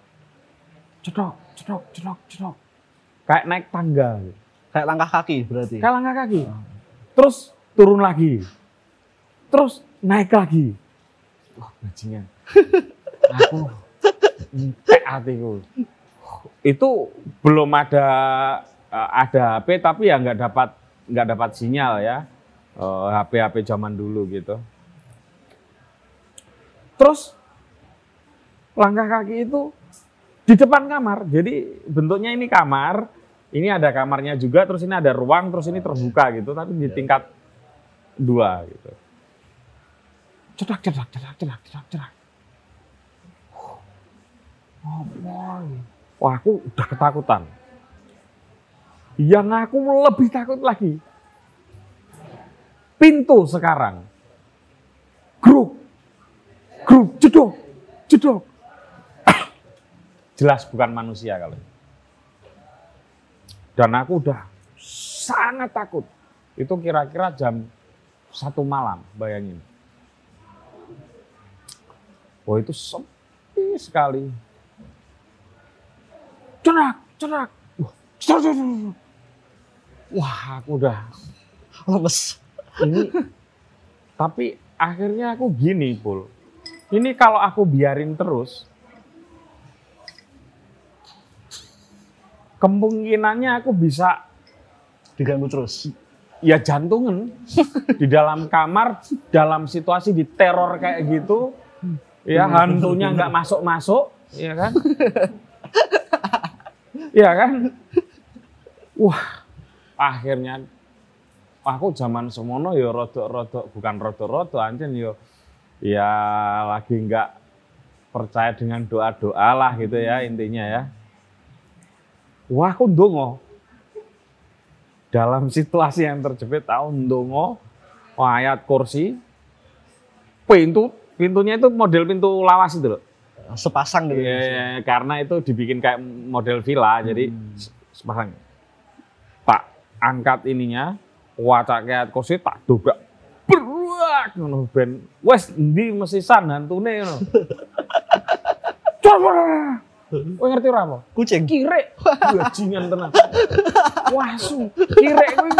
cedok cedok cedok cedok. Kayak naik tangga. Kayak langkah kaki berarti. kayak langkah kaki. Terus turun lagi. Terus naik lagi. Wah bajingan. *laughs* Aku entek hatiku. Itu belum ada eh, ada HP tapi ya nggak dapat nggak dapat sinyal ya. Eh, HP-HP zaman dulu gitu. Terus langkah kaki itu di depan kamar. Jadi bentuknya ini kamar, ini ada kamarnya juga, terus ini ada ruang, terus ini terbuka gitu, tapi di tingkat dua gitu. Cedak, cedak, cedak, cedak, cedak, cedak. Oh boy. Wah, aku udah ketakutan. Yang aku lebih takut lagi. Pintu sekarang. Grup. Grup, jedok, jedok. Jelas bukan manusia kalau ini. Dan aku udah sangat takut. Itu kira-kira jam satu malam, bayangin. Wah itu sepi sekali. Cerak, cerak. Wah, aku udah Lemes. ini. tapi akhirnya aku gini, Pul. Ini kalau aku biarin terus, kemungkinannya aku bisa Diganggu terus. ya jantungan *laughs* di dalam kamar dalam situasi diteror kayak gitu ya hantunya nggak masuk masuk ya kan? *laughs* Ya kan? Wah akhirnya aku zaman semono ya rodok rodok bukan rodok rodok anjen yo ya lagi nggak percaya dengan doa doa lah gitu ya intinya ya. Wah aku ndongo dalam situasi yang terjepit tahu ndongo ayat kursi pintu pintunya itu model pintu lawas itu loh. Sepasang gitu. Iya, karena itu dibikin kayak model villa jadi se- sepasang. Tak angkat ininya wacak kayak kursi tak dobrak beruak ngono ben. Wes ndi mesisan hantune ngono? Coba. Kowe ngerti ora apa? Kucing. kirek. *laughs* Bajingan tenan. Wasu kirek kuwi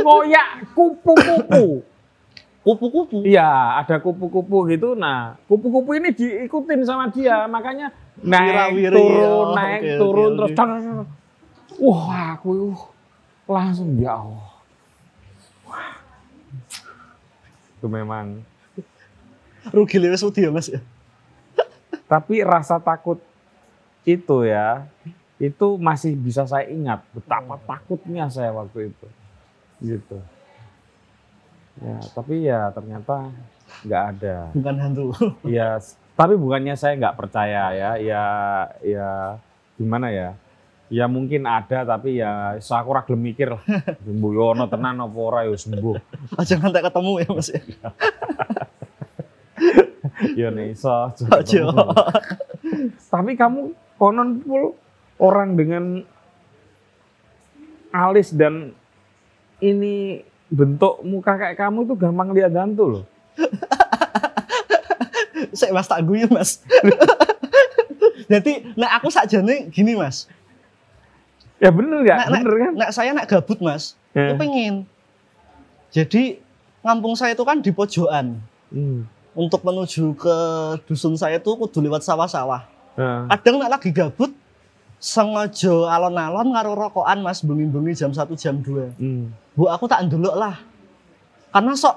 ngoyak kupu-kupu. Kupu-kupu. iya ada kupu-kupu gitu. Nah kupu-kupu ini diikutin sama dia. Makanya naik Wira-wiri, turun oh, naik oke, turun oke, terus tar. wah aku uh, langsung ya Allah Wah. Itu memang. Rugi lewes wedi ya, Mas ya. tapi rasa takut itu ya itu masih bisa saya ingat betapa takutnya saya waktu itu. Gitu. Ya tapi ya ternyata nggak ada. Bukan hantu. ya tapi bukannya saya nggak percaya ya ya ya gimana ya ya mungkin ada tapi ya aku ora gelem mikir *laughs* lah sembuh yono tenan apa ora ya sembuh Aja ngantek ketemu ya, Mas ya. *laughs* nih iso aja ketemu. Tapi kamu konon pul orang dengan alis dan ini bentuk muka kayak kamu tuh gampang lihat hantu loh. *laughs* Saya Mas tak guyu, Mas. Jadi, nah aku sakjane gini, Mas. Ya bener ya, nek, bener kan? nek saya nak gabut, Mas. Ya. Aku pengen. Jadi, ngampung saya itu kan di pojokan. Hmm. Untuk menuju ke dusun saya itu kudu lewat sawah-sawah. Nah, Kadang nak lagi gabut, sengaja alon-alon karo rokokan Mas bengi-bengi jam 1 jam 2. hmm. Bu aku tak ndelok lah. Karena sok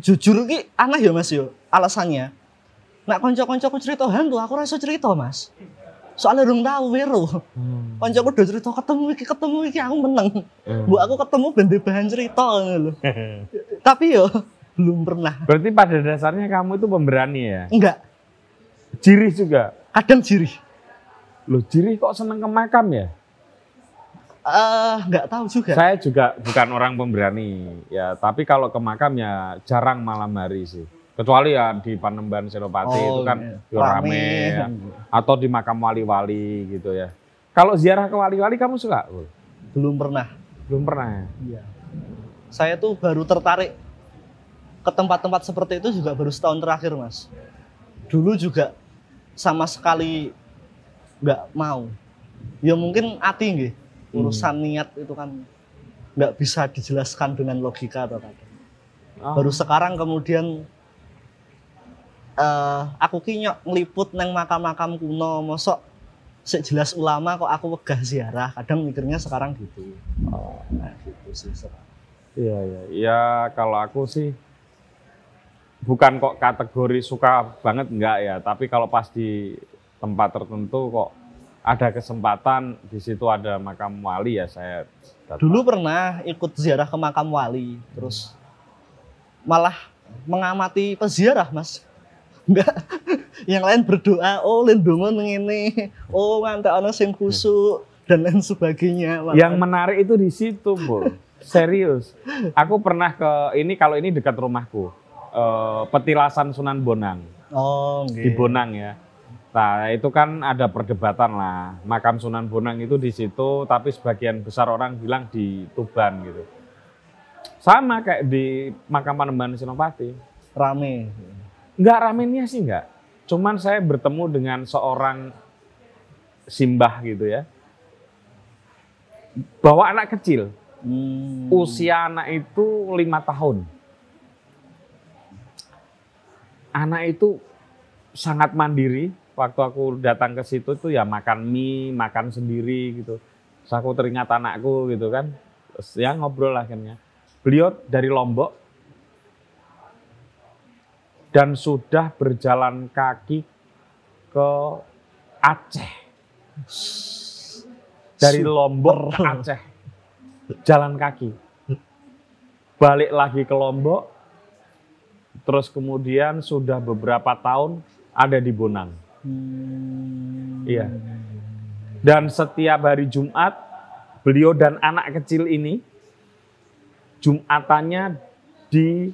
jujur ki aneh ya Mas yo alasannya. Nak kanca-kancaku cerita hantu, aku ora iso cerita, Mas. Soalnya rung tahu wero. Hmm. Kancaku udah cerita ketemu iki ketemu iki aku meneng. Hmm. Bu aku ketemu bende bahan cerita lho. *laughs* Tapi yo belum pernah. Berarti pada dasarnya kamu itu pemberani ya? Enggak, Jirih juga. kadang jirih. Loh jirih kok seneng ke makam ya? Eh, enggak tahu juga. Saya juga bukan orang pemberani ya, tapi kalau ke makam ya jarang malam hari sih. Kecuali ya di Panembahan Senopati itu kan iya. ya rame, ya. atau di makam wali-wali gitu ya. Kalau ziarah ke wali-wali kamu suka? Belum pernah. Belum pernah ya? Iya. Saya tuh baru tertarik ke tempat-tempat seperti itu juga baru setahun terakhir, Mas. Dulu juga sama sekali nggak mau. Ya mungkin hati nggih. Urusan niat itu kan nggak bisa dijelaskan dengan logika atau kadang. Oh. Baru sekarang kemudian eh aku ki nyok ngeliput neng makam-makam kuno, mosok sik jelas ulama kok aku wegah ziarah. Kadang mikirnya sekarang gitu. Oh. Nah, gitu sih sekarang. Iya, iya. Ya kalau aku sih bukan kok kategori suka banget enggak ya, tapi kalau pas di tempat tertentu kok ada kesempatan di situ ada makam wali ya saya datang. Dulu pernah ikut ziarah ke makam wali, terus malah mengamati peziarah, Mas. Enggak. Yang lain berdoa, oh lindungan ngene, oh ngantek ana sing kusuk dan lain sebagainya. Malah- Yang menarik itu di situ, Bu. Serius. Aku pernah ke ini kalau ini dekat rumahku. Eh, Petilasan Sunan Bonang. Oh, Di nggih. Bonang ya. Nah, itu kan ada perdebatan lah. Makam Sunan Bonang itu di situ, tapi sebagian besar orang bilang di Tuban gitu. Sama kayak di makam Panembahan Senopati. Rame. Enggak ramennya sih enggak. Cuman saya bertemu dengan seorang simbah gitu ya. Bawa anak kecil. Hmm. Usia anak itu lima tahun. Anak itu sangat mandiri. Waktu aku datang ke situ tuh ya makan mie, makan sendiri gitu. Terus aku teringat anakku gitu kan. Terus ya ngobrol akhirnya. Beliau dari Lombok dan sudah berjalan kaki ke Aceh. Dari Lombok ke Aceh. Jalan kaki. Balik lagi ke Lombok. Terus kemudian sudah beberapa tahun ada di Bonang. Hmm. Iya. Dan setiap hari Jumat, beliau dan anak kecil ini Jumatannya di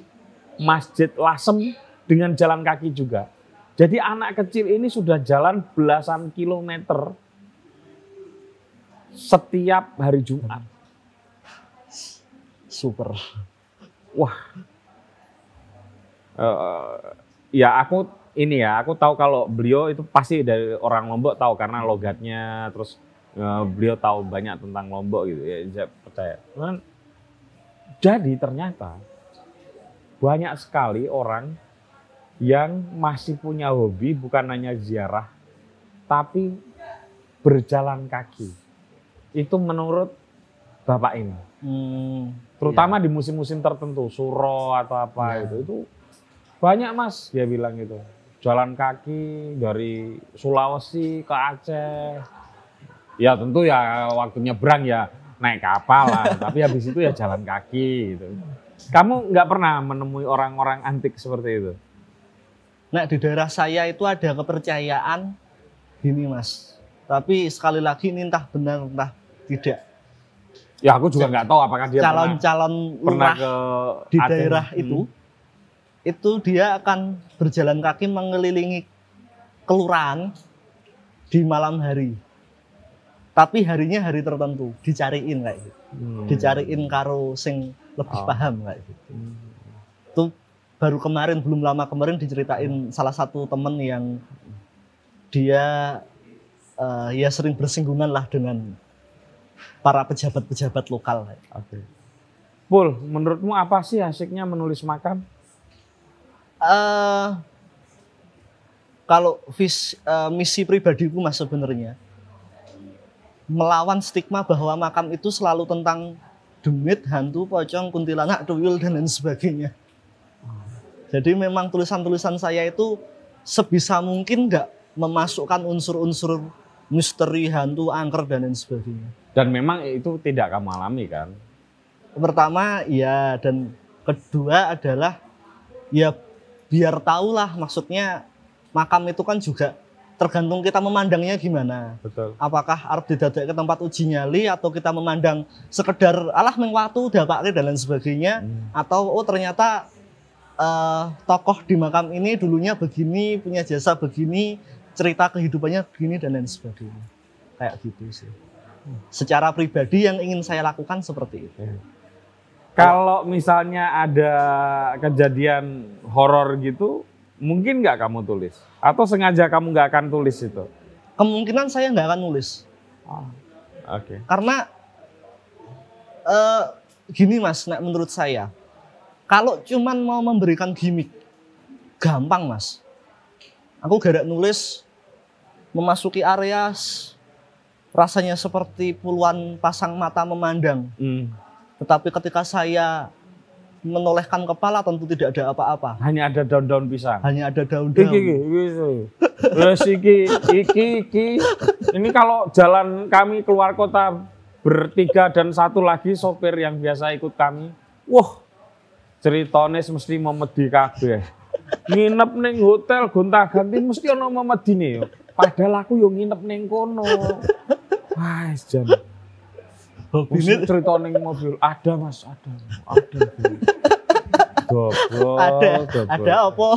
Masjid Lasem dengan jalan kaki juga. Jadi anak kecil ini sudah jalan belasan kilometer setiap hari Jumat. Super. Wah. Eh, ya aku ini ya, aku tahu kalau beliau itu pasti dari orang Lombok tahu karena logatnya terus eh, beliau tahu banyak tentang Lombok gitu ya, saya percaya. Jadi ternyata banyak sekali orang yang masih punya hobi bukan hanya ziarah tapi berjalan kaki. Itu menurut Bapak ini. Hmm. terutama di musim-musim tertentu suro atau apa Ya. itu. Itu banyak mas dia bilang gitu. Jalan kaki dari Sulawesi ke Aceh. Ya tentu ya waktu nyebrang ya naik kapal lah. *laughs* Tapi habis itu ya jalan kaki gitu. Kamu nggak pernah menemui orang-orang antik seperti itu Nah di daerah saya itu ada kepercayaan gini mas. Tapi sekali lagi ini entah benar entah tidak. ya aku juga nggak tahu apakah dia pernah, Calon-calon pernah lurah ke di Aceh. daerah Hmm. itu, itu dia akan berjalan kaki mengelilingi kelurahan di malam hari. Tapi harinya hari tertentu, dicariin kayak gitu. Hmm. Dicariin karo sing lebih Oh. paham kayak gitu. Hmm. Baru kemarin belum lama kemarin diceritain salah satu temen yang dia eh, ya sering bersinggungan lah dengan para pejabat-pejabat lokal. Oke. Pul, menurutmu apa sih asiknya menulis makam? eh kalau vis, eh, misi pribadiku mas sebenarnya melawan stigma bahwa makam itu selalu tentang demit, hantu, pocong, kuntilanak, tuyul dan lain sebagainya. Jadi memang tulisan-tulisan saya itu sebisa mungkin nggak memasukkan unsur-unsur misteri, hantu, angker dan lain sebagainya. Dan memang itu tidak kamu alami kan? Pertama ya dan kedua adalah ya biar tahulah maksudnya makam itu kan juga tergantung kita memandangnya gimana. Betul. Apakah arep didadak ke tempat uji nyali atau kita memandang sekedar alah meng watu dapake dan lain sebagainya atau oh ternyata eh, tokoh di makam ini dulunya begini punya jasa begini cerita kehidupannya begini dan lain sebagainya kayak gitu sih secara pribadi yang ingin saya lakukan seperti itu Kalau misalnya ada kejadian horor gitu, mungkin nggak kamu tulis? Atau sengaja kamu nggak akan tulis itu? kemungkinan saya nggak akan nulis Oke. karena eh, gini mas menurut saya kalau cuman mau memberikan gimmick gampang mas aku gara nulis memasuki area rasanya seperti puluhan pasang mata memandang Hmm. Tetapi ketika saya menolehkan kepala tentu tidak ada apa-apa. Hanya ada daun-daun pisang. Hanya ada Iki, daun-daun. iki, iki. Wes iki, iki, iki. Ini kalau jalan kami keluar kota bertiga dan satu lagi sopir yang biasa ikut kami. Wah, ceritanya mesti memedi kabeh. Nginep ning hotel gonta-ganti mesti ono memedine yo. Padahal aku yo nginep ning kono. Wah, jan. Hobi Mesti cerita ning mobil ada mas, ada, ada. Goblok, ada goblok. ada apa?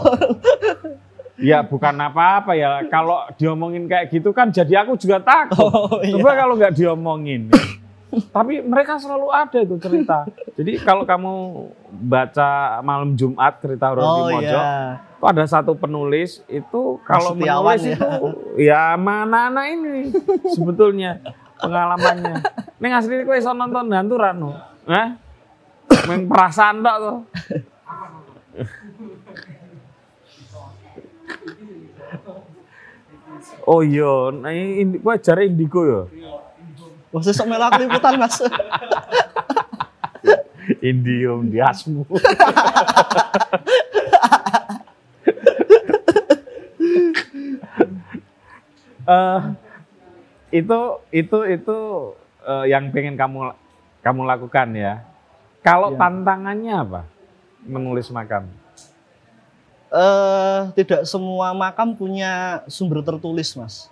Ya bukan apa-apa ya. Kalau diomongin kayak gitu kan jadi aku juga takut. Oh, iya. Coba kalau nggak diomongin. Tapi mereka selalu ada itu cerita. Jadi kalau kamu baca malam Jumat cerita Horor di Oh Mojo, iya. itu ada satu penulis itu kalau Setiawan menulis ya. itu ya mana anak ini sebetulnya pengalamannya. Ini asli kowe iso nonton hantu rano. Hah? Meng perasaan tok tuh. Oh iya, nah ini kowe jare indigo ya. Wah, sesuk melu aku liputan, Mas. *laughs* Indium diasmu. *laughs* Eh, itu itu itu eh, yang pengen kamu kamu lakukan ya. Kalau Iya. tantangannya apa? Menulis makam. eh tidak semua makam punya sumber tertulis, Mas.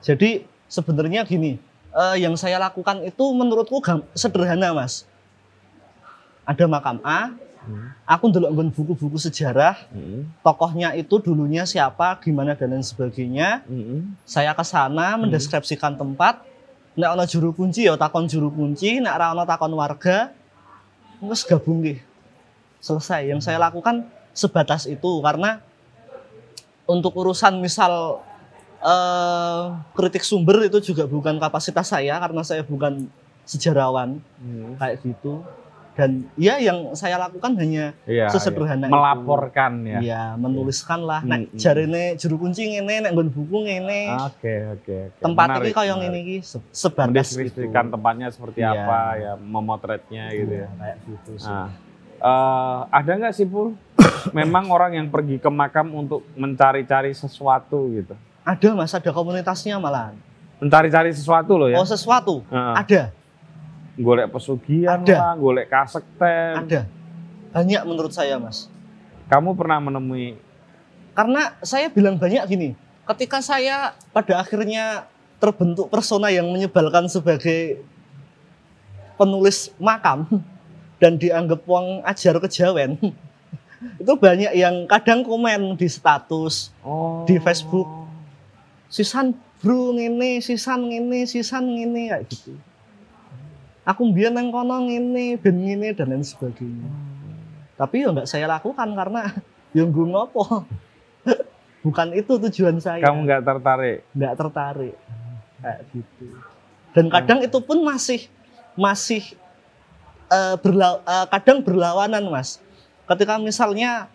Jadi sebenarnya gini, eh, yang saya lakukan itu menurutku sederhana, Mas. Ada makam A, Hmm. aku dulu buku-buku sejarah, Hmm. tokohnya itu dulunya siapa, gimana dan lain sebagainya. Hmm. Saya ke sana mendeskripsikan tempat. Nek ana juru kunci ya takon juru kunci, nek ora ana takon warga. Wes gabung nggih. Selesai. Yang saya lakukan sebatas itu karena untuk urusan misal eh, kritik sumber itu juga bukan kapasitas saya karena saya bukan sejarawan Hmm. kayak gitu. Dan ya yang saya lakukan hanya Iya, Sesederhana itu. melaporkan ya. ya menuliskan lah. Hmm, Nek hmm. jarene juru kunci ngene, nek nggon buku ngene. Oke, oke. oke. tempat Menarik, ini kaya menarik. ngene iki se- sebatas itu. mendeskripsikan tempatnya seperti Iya. apa ya memotretnya gitu ya. kayak gitu sih. Nah, eh, ada nggak sih Pul? *coughs* Memang orang yang pergi ke makam untuk mencari-cari sesuatu gitu. Ada Mas, ada komunitasnya malahan. Mencari-cari sesuatu loh ya. Oh, sesuatu. Heeh. Ada, golek pesugihan Ada. lah, golek kasekten. ada. Banyak menurut saya, Mas. Kamu pernah menemui Karena saya bilang banyak gini, ketika saya pada akhirnya terbentuk persona yang menyebalkan sebagai penulis makam *laughs* dan dianggap wong ajar kejawen. *laughs* itu banyak yang kadang komen di status, oh. Di Facebook. Sisan bro ngene, sisan ngene, sisan ngene kayak gitu. Aku mbiyen nang kono ngene, ben ngene dan lain sebagainya. Tapi ya nggak saya lakukan karena *laughs* ya nggo ngopo. *laughs* Bukan itu tujuan saya. Kamu nggak tertarik? nggak tertarik kayak gitu. Dan kadang itu pun masih masih eh, berla- eh, kadang berlawanan mas. Ketika misalnya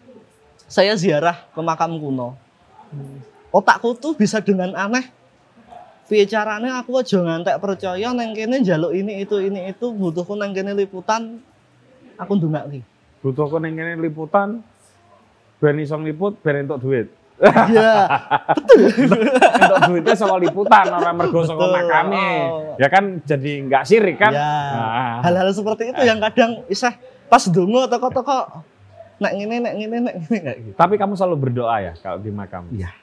saya ziarah ke makam kuno, otakku tuh bisa dengan aneh. Piye carane aku aja ngantek percaya neng kene njaluk ini itu ini itu butuhku neng kene liputan aku ndongakki. Butuh kau nengene liputan, ben iso liput, ben entuk duit. Iya. *laughs* entuk duitnya sama liputan, orang mergo sama Betul. makame. Oh. Ya kan jadi nggak sirik kan? Ya. Nah. Hal-hal seperti itu yang kadang isah pas dongo toko-toko nek ngene nek ngene nek ngene kayak gitu. Tapi kamu selalu berdoa ya kalau di makam? Iya.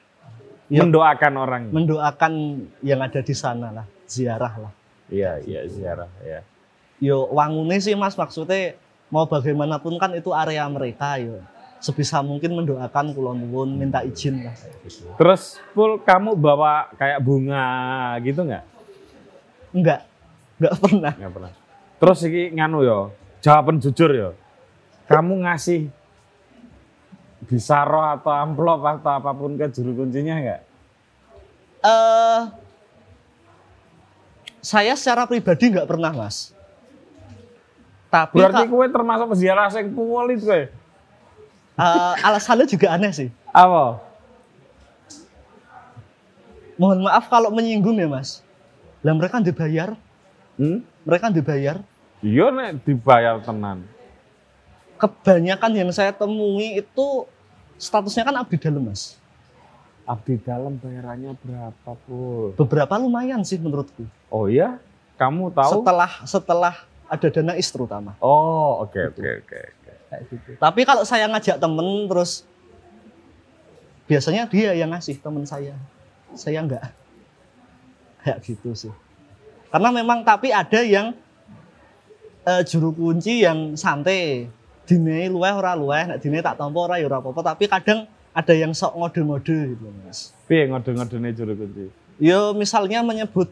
Iya. Mendoakan orang. Mendoakan yang ada di sana lah, ziarah lah. Iya, iya ziarah ya. Yo wangune sih Mas maksudnya mau bagaimanapun kan itu area mereka yo. Sebisa mungkin mendoakan kula nuwun minta izin lah. Terus Pul kamu bawa kayak bunga gitu nggak? Enggak. Enggak pernah. Nggak pernah. Terus iki nganu yo, jawaban jujur yo. Kamu ngasih bisa roh atau amplop atau apa pun ke juru kuncinya nggak? Eh saya secara pribadi nggak pernah, Mas. Tapi Berarti kue termasuk peziarah sing puwol itu kue. eh, alasannya juga aneh sih. Apa? Mohon maaf kalau menyinggung ya, Mas. Lah mereka dibayar, Hmm? mereka dibayar. Iya nek dibayar tenan. Kebanyakan yang saya temui itu statusnya kan abdi dalam mas. Abdi dalam bayarannya berapa, Pul? Beberapa lumayan sih menurutku. Oh iya? Kamu tahu? Setelah setelah ada dana is terutama. Oh, oke oke oke. oke. Kayak gitu. Tapi kalau saya ngajak temen terus biasanya dia yang ngasih temen saya. Saya enggak. Kayak gitu sih. Karena memang tapi ada yang eh, juru kunci yang santai. Dine luweh ora luweh, nek dine tak tampa ora ya ora apa-apa, tapi kadang ada yang sok ngode-ngode gitu, Mas. Piye ngode-ngodene juru kunci? Yo misalnya menyebut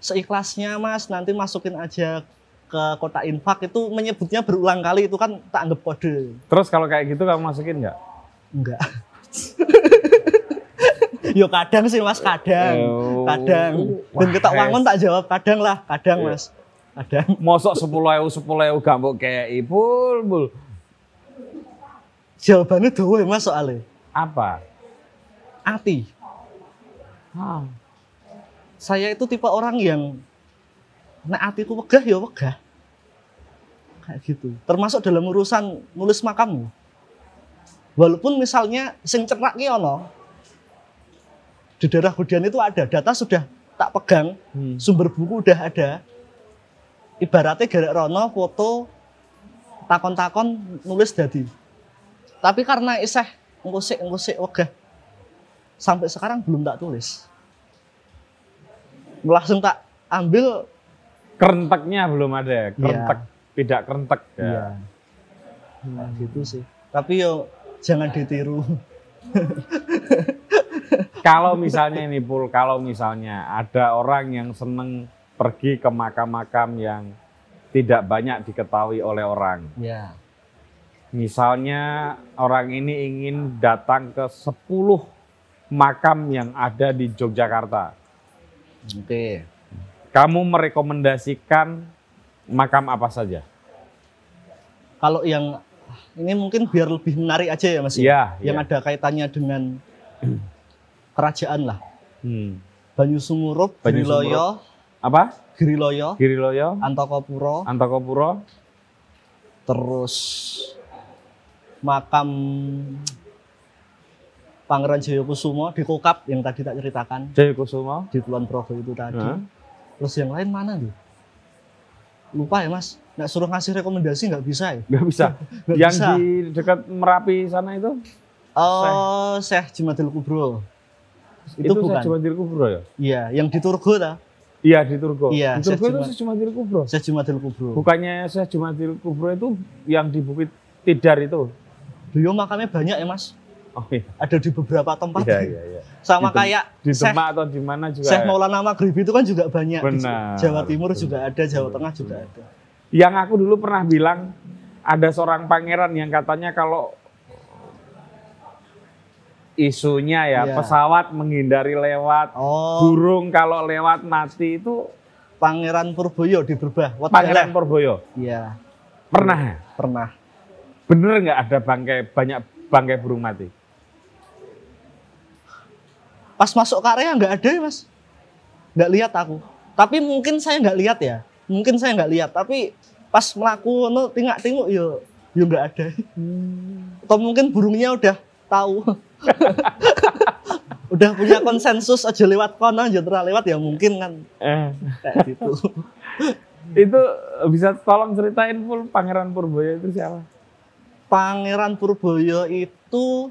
seikhlasnya Mas, nanti masukin aja ke kotak infak itu menyebutnya berulang kali itu kan tak anggap kode. Terus kalau kayak gitu kamu masukin nggak? Enggak. *laughs* Yo kadang sih Mas, kadang. Oh. Kadang. Ketok es. wangun tak jawab kadang lah, kadang Iya. Mas. Kadang. Mosok sepuluh ewu sepuluh ewu gak mbok kayak pul pul. Jawabannya dowe Mas soalnya. Apa? Ati. Hah. Saya itu tipe orang yang nek atiku wegah ya wegah. Kayak gitu. Termasuk dalam urusan nulis makammu. Walaupun misalnya sing cerak ki ono. Di daerah Gudian itu ada, data sudah tak pegang, Hmm. sumber buku udah ada. Ibaratnya garek rono foto takon-takon nulis dadi. Tapi karena iseh ngusik-ngusik wegah sampai sekarang belum tak tulis. Langsung tak ambil Kerenteknya belum ada. Iya. Kerentek tidak kerentek. Ya. Iya. Nah, gitu sih. Tapi yo jangan ditiru. *laughs* Kalau misalnya ini pul, kalau misalnya ada orang yang seneng pergi ke makam-makam yang tidak banyak diketahui oleh orang. Ya. Misalnya orang ini ingin datang ke 10 makam yang ada di Yogyakarta. Oke. Kamu merekomendasikan makam apa saja? Kalau yang ini mungkin biar lebih menarik aja ya Mas. ya? Iya. Yang iya. ada kaitannya dengan *clears throat* kerajaan lah. Hmm. Banyu Sumurup, Banyu Giriloyo, Apa? Giriloyo, Giriloyo, Antokopuro, Antokopuro, terus makam Pangeran Jayakusumo di Kokap yang tadi tak ceritakan Jayakusuma. di Kulon Progo itu tadi. Hah? Terus yang lain mana nih? Lupa ya Mas. Nggak suruh ngasih rekomendasi nggak bisa ya? Nggak bisa. *laughs* Nggak yang bisa. di dekat Merapi sana itu? Oh, Syekh Jumadil Kubro. Itu, bukan. cuma di Kubro ya? Iya, yang di Turgo ta? Iya di Turgo. Iya, di Turgo saya itu cuma di Kubro. Syekh Jumadil Kubro. Bukannya saya cuma di Kubro itu yang di Bukit Tidar itu? Beliau makamnya banyak ya Mas. Oh iya. Ada di beberapa tempat. Iya iya iya. Sama Di kayak Di Syekh, Demak atau di mana juga. Syekh Maulana Maghribi itu kan juga banyak. Di Benar. Jawa Timur juga ada, Jawa Tengah juga ada. Yang aku dulu pernah bilang ada seorang pangeran yang katanya kalau isunya ya Iya. pesawat menghindari lewat, Oh, burung kalau lewat mati itu Pangeran Purboyo di Berbah. Pangeran. Purboyo. Iya, Pernah ya? pernah. Bener nggak ada bangkai banyak bangkai burung mati? Pas masuk ke area nggak ada ya Mas. Nggak lihat aku. Tapi mungkin saya nggak lihat ya. Mungkin saya nggak lihat. Tapi pas melaku no tingak tinguk yo yo nggak ada. Atau mungkin burungnya udah tahu. *laughs* udah punya konsensus aja lewat kono aja terus lewat ya mungkin kan Eh, kayak gitu. *laughs* itu bisa tolong ceritain full Pangeran Purboyo itu siapa? Pangeran Purboyo itu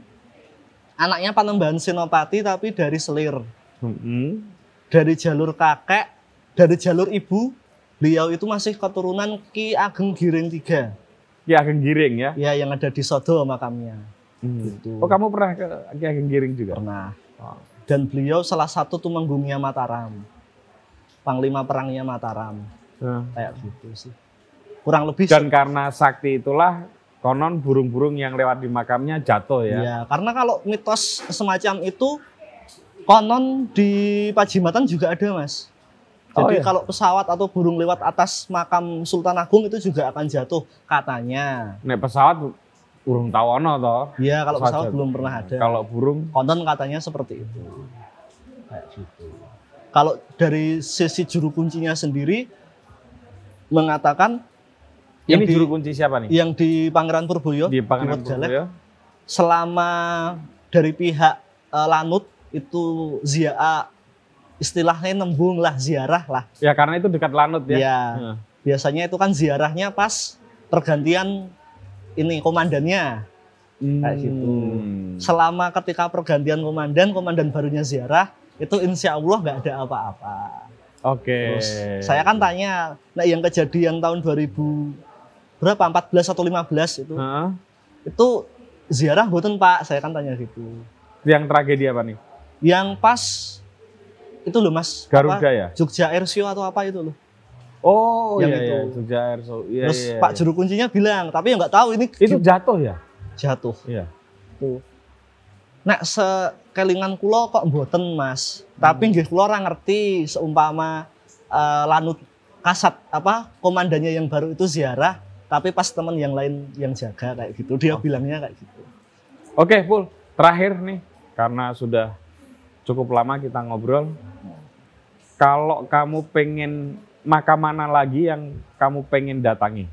anaknya Panembahan Senopati tapi dari Selir. Hmm. Dari jalur kakek, dari jalur ibu, beliau itu masih keturunan Ki Ageng Giring III. Ki Ageng Giring ya. Ya yang ada di Sodo makamnya. Hmm. Gitu. Oh kamu pernah ke Ki Ageng Giring juga? Pernah. Oh. Dan beliau salah satu tumenggungnya Mataram. Panglima perangnya Mataram. Nah. Kayak gitu sih. Kurang lebih Dan karena sakti itulah konon burung-burung yang lewat di makamnya jatuh ya. Ya, karena kalau mitos semacam itu konon di Pajimatan juga ada, Mas. Oh, Jadi iya? kalau pesawat atau burung lewat atas makam Sultan Agung itu juga akan jatuh katanya. Nek pesawat urung tawono toh. Ya, kalau Pesawat pesawat jatuh. belum pernah ada. Kalau burung Konon katanya seperti itu. Kayak gitu. Kalau dari sisi juru kuncinya sendiri mengatakan Yang Ini di- juru kunci siapa nih? yang di Pangeran Purboyo Di Pangeran. Purboyo. selama dari pihak eh, Lanut itu zia istilahnya nembung lah ziarah lah Ya karena itu dekat Lanut ya. ya Heeh. biasanya itu kan ziarahnya pas pergantian ini komandannya Kayak gitu. Hmm. selama ketika pergantian komandan komandan barunya ziarah itu insya Allah nggak ada apa-apa Oke. terus saya kan tanya nah yang kejadian tahun 2000 berapa 14 atau 15 itu Heeh. itu ziarah buatan pak saya kan tanya gitu Yang tragedi apa nih? yang pas itu loh mas Garuda apa, ya? Jogja Air Show atau apa itu loh Oh Yang iya itu. iya, Jogja Air Show. Iya, terus iya, Pak iya. juru kuncinya bilang tapi ya nggak tahu ini itu jatuh ya? jatuh Iya. tuh Nek sekelingan kulo kok mboten mas tapi nggih kulo ora ngerti seumpama eh, lanut kasat apa komandannya yang baru itu ziarah tapi pas teman yang lain yang jaga kayak gitu dia bilangnya kayak gitu Oke, Pul. Terakhir nih, karena sudah cukup lama kita ngobrol. Kalau kamu pengen makam mana lagi yang kamu pengen datangi?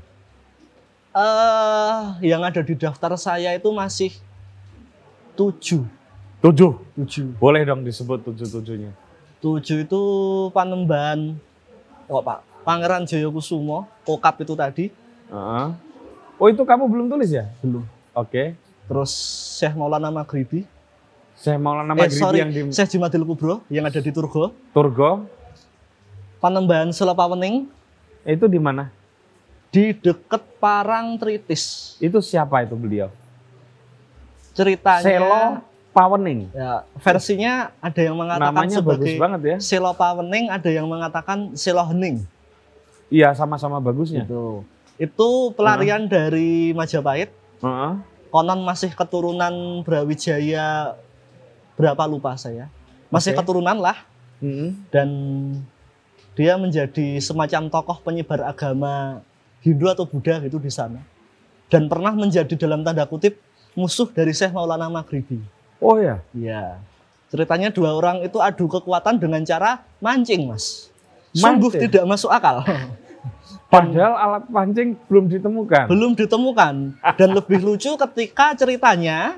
eh yang ada di daftar saya itu masih tujuh Tujuh. tujuh Boleh dong disebut tujuh-tujuhnya. tujuh itu Panembahan kok Pak Pangeran Jayakusumo kokap itu tadi Heeh. Oh itu kamu belum tulis ya? belum Oke. terus Syekh Maulana Maghribi Saya Maulana eh Maghribi sorry yang di Syekh Jumadil Kubro yang ada di Turgo Turgo. Panembahan Selapawening Itu di mana? di deket Parang Tritis Itu siapa itu beliau? ceritanya Selo Pawening. ya, versinya ada yang mengatakan Namanya bagus sebagai banget ya. Selo Pawening ada yang mengatakan Selo Hening Iya, sama-sama bagusnya. gitu itu pelarian dari Majapahit Heeh. konon masih keturunan Brawijaya berapa lupa saya masih Oke. keturunan lah Mm-mm. dan dia menjadi semacam tokoh penyebar agama Hindu atau Buddha gitu di sana dan pernah menjadi dalam tanda kutip musuh dari Syekh Maulana Maghribi Oh ya. ya ceritanya dua orang itu adu kekuatan dengan cara mancing mas sungguh Mancing? tidak masuk akal *laughs* Padahal alat pancing belum ditemukan. belum ditemukan dan lebih lucu ketika ceritanya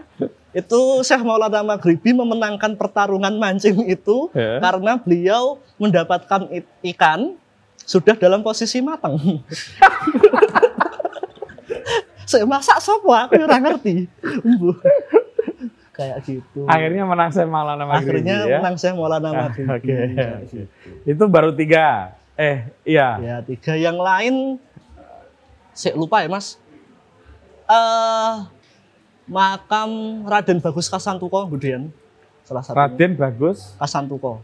itu Syekh Maulana Maghribi memenangkan pertarungan mancing itu Ya. karena beliau mendapatkan ikan sudah dalam posisi matang. *laughs* Saya masak sopo aku ora ngerti. Kayak gitu. Akhirnya menang saya Maulana Maghribi Akhirnya ya. menang Syekh Maulana Ah, Maghribi. Oke. Gitu. Itu baru tiga. Eh, iya. Ya, tiga yang lain saya lupa ya, Mas. Eh makam Raden Bagus Kasantuko, Budian. Salah satu. Raden Bagus Kasantuko.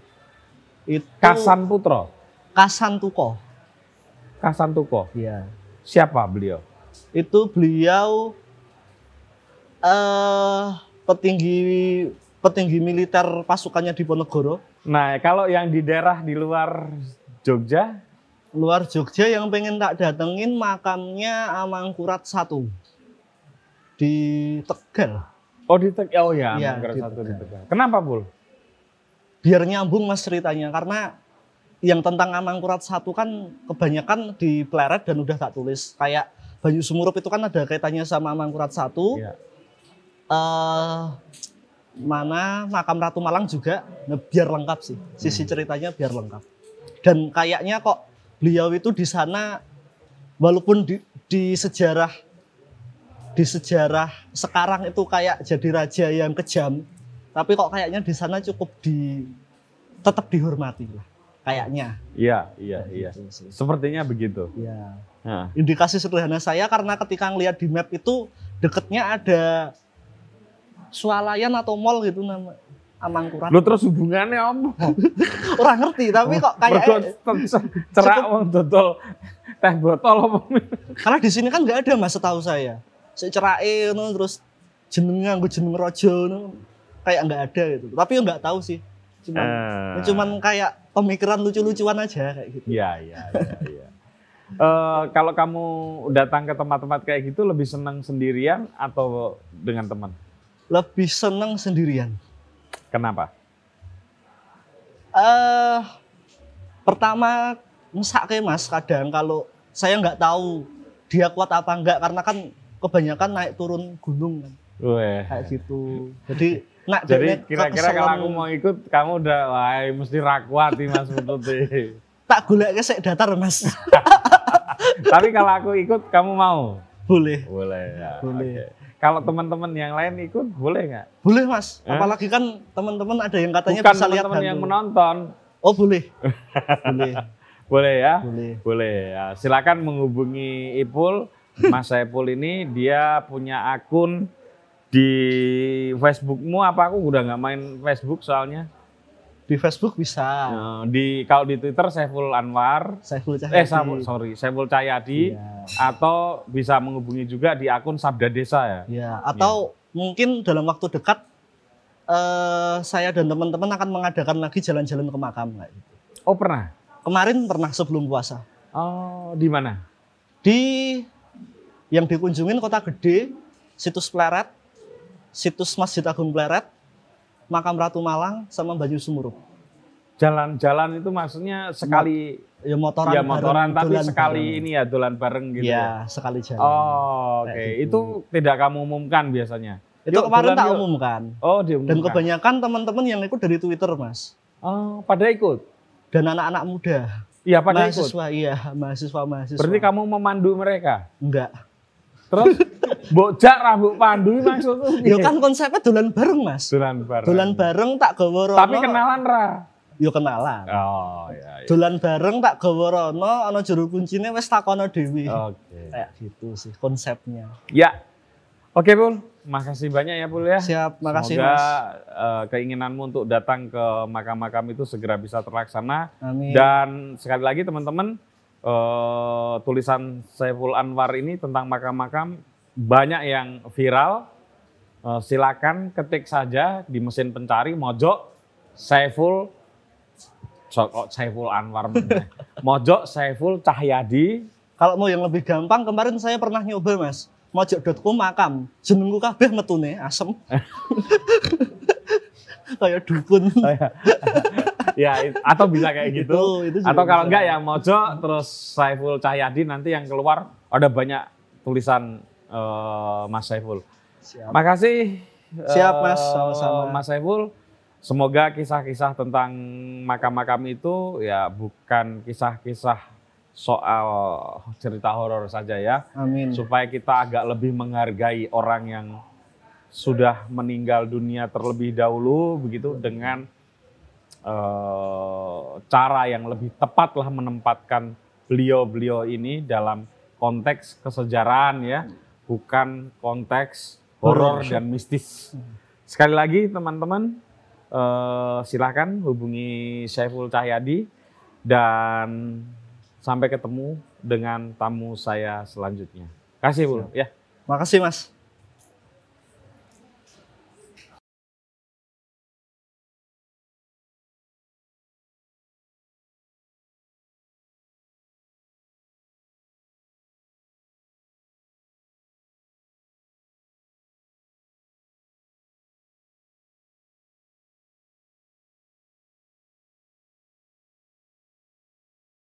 Itu Kasan Putro. Kasantuko. Kasantuko. Iya. Siapa beliau? Itu beliau eh petinggi petinggi militer pasukannya di Ponegoro, Nah, kalau yang di daerah di luar Jogja, luar Jogja yang pengen tak datengin makamnya Amangkurat satu di Tegal. oh di Tegal. Oh ya, Manggarai di satu di Tegal. Kenapa, Bul? biar nyambung mas ceritanya karena yang tentang Amangkurat satu kan kebanyakan di pleret dan udah tak tulis kayak Banyu Sumurup itu kan ada kaitannya sama Amangkurat satu Iya. eh mana makam Ratu Malang juga nah, biar lengkap sih sisi ceritanya biar lengkap dan kayaknya kok beliau itu di sana walaupun di, di sejarah di sejarah sekarang itu kayak jadi raja yang kejam tapi kok kayaknya di sana cukup di tetap dihormati lah kayaknya Iya, iya, iya. Gitu. Sepertinya begitu. ya Nah, indikasi sederhana saya karena ketika ngelihat di map itu deketnya ada swalayan atau mall gitu nama Amangkurat. lu terus hubungannya om? *laughs* Orang ngerti tapi kok kayak cerak wong dodol teh botol apa? karena di sini kan nggak ada mas setahu saya. Saya cerake ngono terus jeneng nganggo jeneng raja ngono kayak nggak ada gitu. Tapi nggak tahu sih. Cuman Eh. cuman kayak pemikiran lucu-lucuan aja kayak gitu. Iya, iya, iya. iya. Eh, kalau kamu datang ke tempat-tempat kayak gitu lebih senang sendirian atau dengan teman? Lebih seneng sendirian. Kenapa? eh pertama mesake mas kadang kalau saya nggak tahu dia kuat apa enggak karena kan kebanyakan naik turun gunung kan Weh. kayak gitu. Jadi nak Jadi kira-kira kalau aku mau ikut, kamu udah, wah mesti rakuat nih Mas Putut tak golek sik datar Mas. *laughs* Tapi kalau aku ikut, kamu mau? Boleh. Boleh ya. Boleh. oke. Kalau teman-teman yang lain ikut, boleh nggak? Boleh Mas. Eh? Apalagi kan teman-teman ada yang katanya Bukan bisa lihat teman-teman yang hantu. menonton. Oh boleh. *laughs* boleh. Boleh ya? Boleh. Boleh ya. Silakan menghubungi Ipul. Mas Saipul ini dia punya akun di Facebookmu apa aku udah nggak main Facebook soalnya. Di Facebook bisa. Eh, Di kalau di Twitter Saiful Anwar, Saiful eh Cahyadi. Saiful- sorry Saiful Cahyadi Iya. atau bisa menghubungi juga di akun Sabda Desa ya. Ya, atau mungkin dalam waktu dekat eh, saya dan teman-teman akan mengadakan lagi jalan-jalan ke makam kayak gitu. Oh pernah? Kemarin pernah sebelum puasa. Oh di mana? Di yang dikunjungin Kota Gede, situs Pleret, situs Masjid Agung Pleret, makam Ratu Malang sama Banyu Sumurup. Jalan-jalan itu maksudnya sekali Ya motoran ya motoran bareng, tapi sekali bareng. ini ya dolan bareng gitu. ya? Ya, sekali jalan. Oh, oke. Kayak gitu. Itu tidak kamu umumkan biasanya. Itu Yuk, kemarin tak yuk. umumkan. Oh, diumumkan. Dan kebanyakan teman-teman yang ikut dari Twitter, Mas. Oh, pada ikut. Dan anak-anak muda. Iya, pada ikut. mahasiswa, iya, mahasiswa-mahasiswa. Berarti kamu memandu mereka. Enggak. Terus bocak rambut pandu maksudnya. Ya kan konsepnya dolan bareng, Mas. dolan bareng. Dolan bareng tak gawa rono. Tapi kenalan ra. Yo kenalan. Oh, iya. iya. Dolan bareng tak gawa rono ana jero kuncine wis takono dhewe. Oke. Kayak gitu sih konsepnya. Ya. Oke, Pul. Makasih banyak ya, Pul ya. Siap, makasih Semoga Mas. eh, keinginanmu untuk datang ke makam-makam itu segera bisa terlaksana. Amin. Dan sekali lagi teman-teman, eh, tulisan Saiful Anwar ini tentang makam-makam banyak yang viral. Eh, silakan ketik saja di mesin pencari mojok Saiful so- kok Saiful Anwar *laughs* mojok Saiful Cahyadi Kalau mau yang lebih gampang, kemarin saya pernah nyoba, Mas. Mojok.com makam. Jenengku kabeh metune asem. *laughs* Kayak dukun. Ya atau bisa kayak gitu. Itu- itu atau kalau bisa. enggak ya mojok terus Saiful Cahyadi nanti yang keluar ada banyak tulisan eh, Mas Saiful. Siap. Makasih. Siap, eh, Mas. Sama-sama. Mas Saiful. Semoga kisah-kisah tentang makam-makam itu ya bukan kisah-kisah soal cerita horor saja ya, Amin. supaya kita agak lebih menghargai orang yang sudah meninggal dunia terlebih dahulu begitu dengan eh, cara yang lebih tepat lah menempatkan beliau-beliau ini dalam konteks kesejarahan ya, bukan konteks horor dan mistis. Sekali lagi teman-teman, eh, silakan hubungi Syaiful Cahyadi dan sampai ketemu dengan tamu saya selanjutnya. Kasih Bu ya. Makasih, Mas.